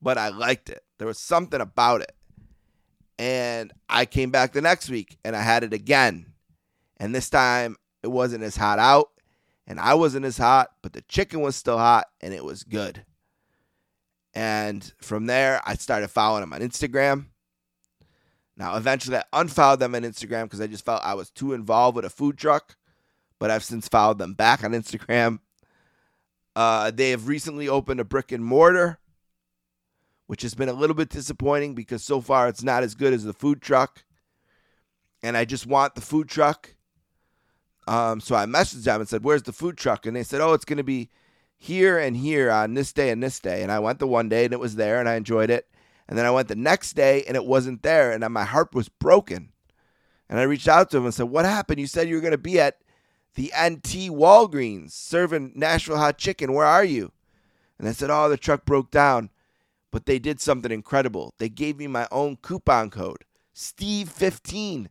[SPEAKER 3] but I liked it. There was something about it. And I came back the next week and I had it again. And this time it wasn't as hot out and I wasn't as hot, but the chicken was still hot and it was good. And from there, I started following them on Instagram. Now, eventually, I unfollowed them on Instagram because I just felt I was too involved with a food truck. But I've since followed them back on Instagram. Uh, they have recently opened a brick and mortar, which has been a little bit disappointing because so far it's not as good as the food truck. And I just want the food truck. Um, so I messaged them and said, Where's the food truck? And they said, Oh, it's going to be here and here on this day and this day. And I went the one day and it was there and I enjoyed it. And then I went the next day and it wasn't there. And my heart was broken. And I reached out to him and said, What happened? You said you were going to be at the NT Walgreens serving Nashville hot chicken. Where are you? And I said, Oh, the truck broke down. But they did something incredible. They gave me my own coupon code, Steve15.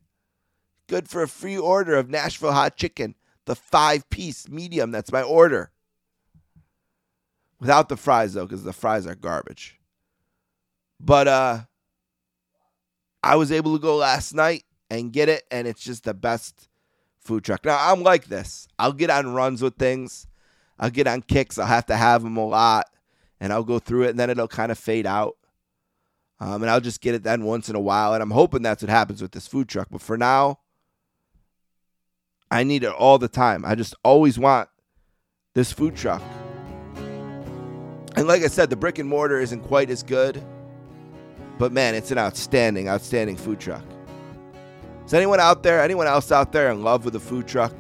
[SPEAKER 3] Good for a free order of Nashville hot chicken, the five piece medium. That's my order. Without the fries, though, because the fries are garbage. But uh, I was able to go last night and get it, and it's just the best food truck. Now, I'm like this I'll get on runs with things, I'll get on kicks, I'll have to have them a lot, and I'll go through it, and then it'll kind of fade out. Um, and I'll just get it then once in a while. And I'm hoping that's what happens with this food truck. But for now, I need it all the time. I just always want this food truck. And like I said, the brick and mortar isn't quite as good. But man, it's an outstanding, outstanding food truck. Is anyone out there, anyone else out there in love with a food truck?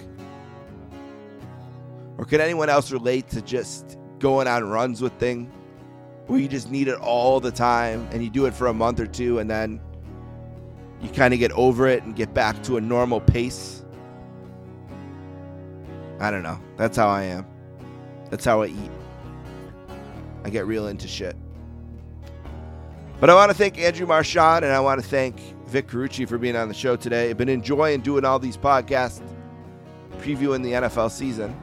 [SPEAKER 3] Or can anyone else relate to just going on runs with thing where you just need it all the time and you do it for a month or two and then you kind of get over it and get back to a normal pace? I don't know. That's how I am. That's how I eat. I get real into shit. But I want to thank Andrew Marchand and I want to thank Vic Carucci for being on the show today. I've been enjoying doing all these podcasts, previewing the NFL season.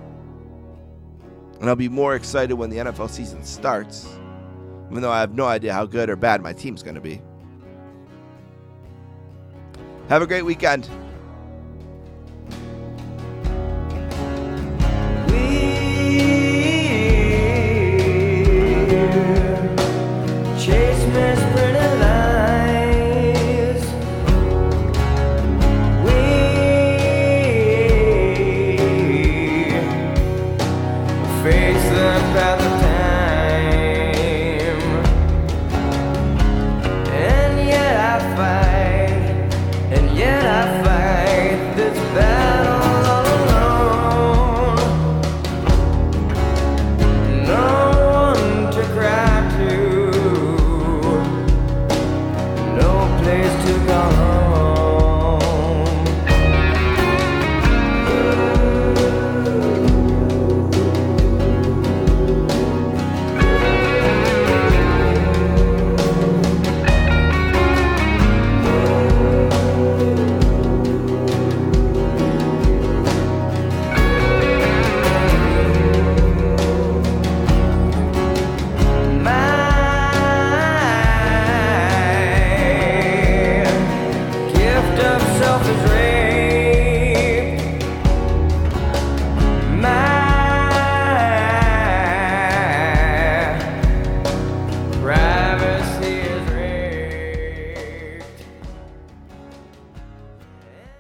[SPEAKER 3] And I'll be more excited when the NFL season starts, even though I have no idea how good or bad my team's going to be. Have a great weekend.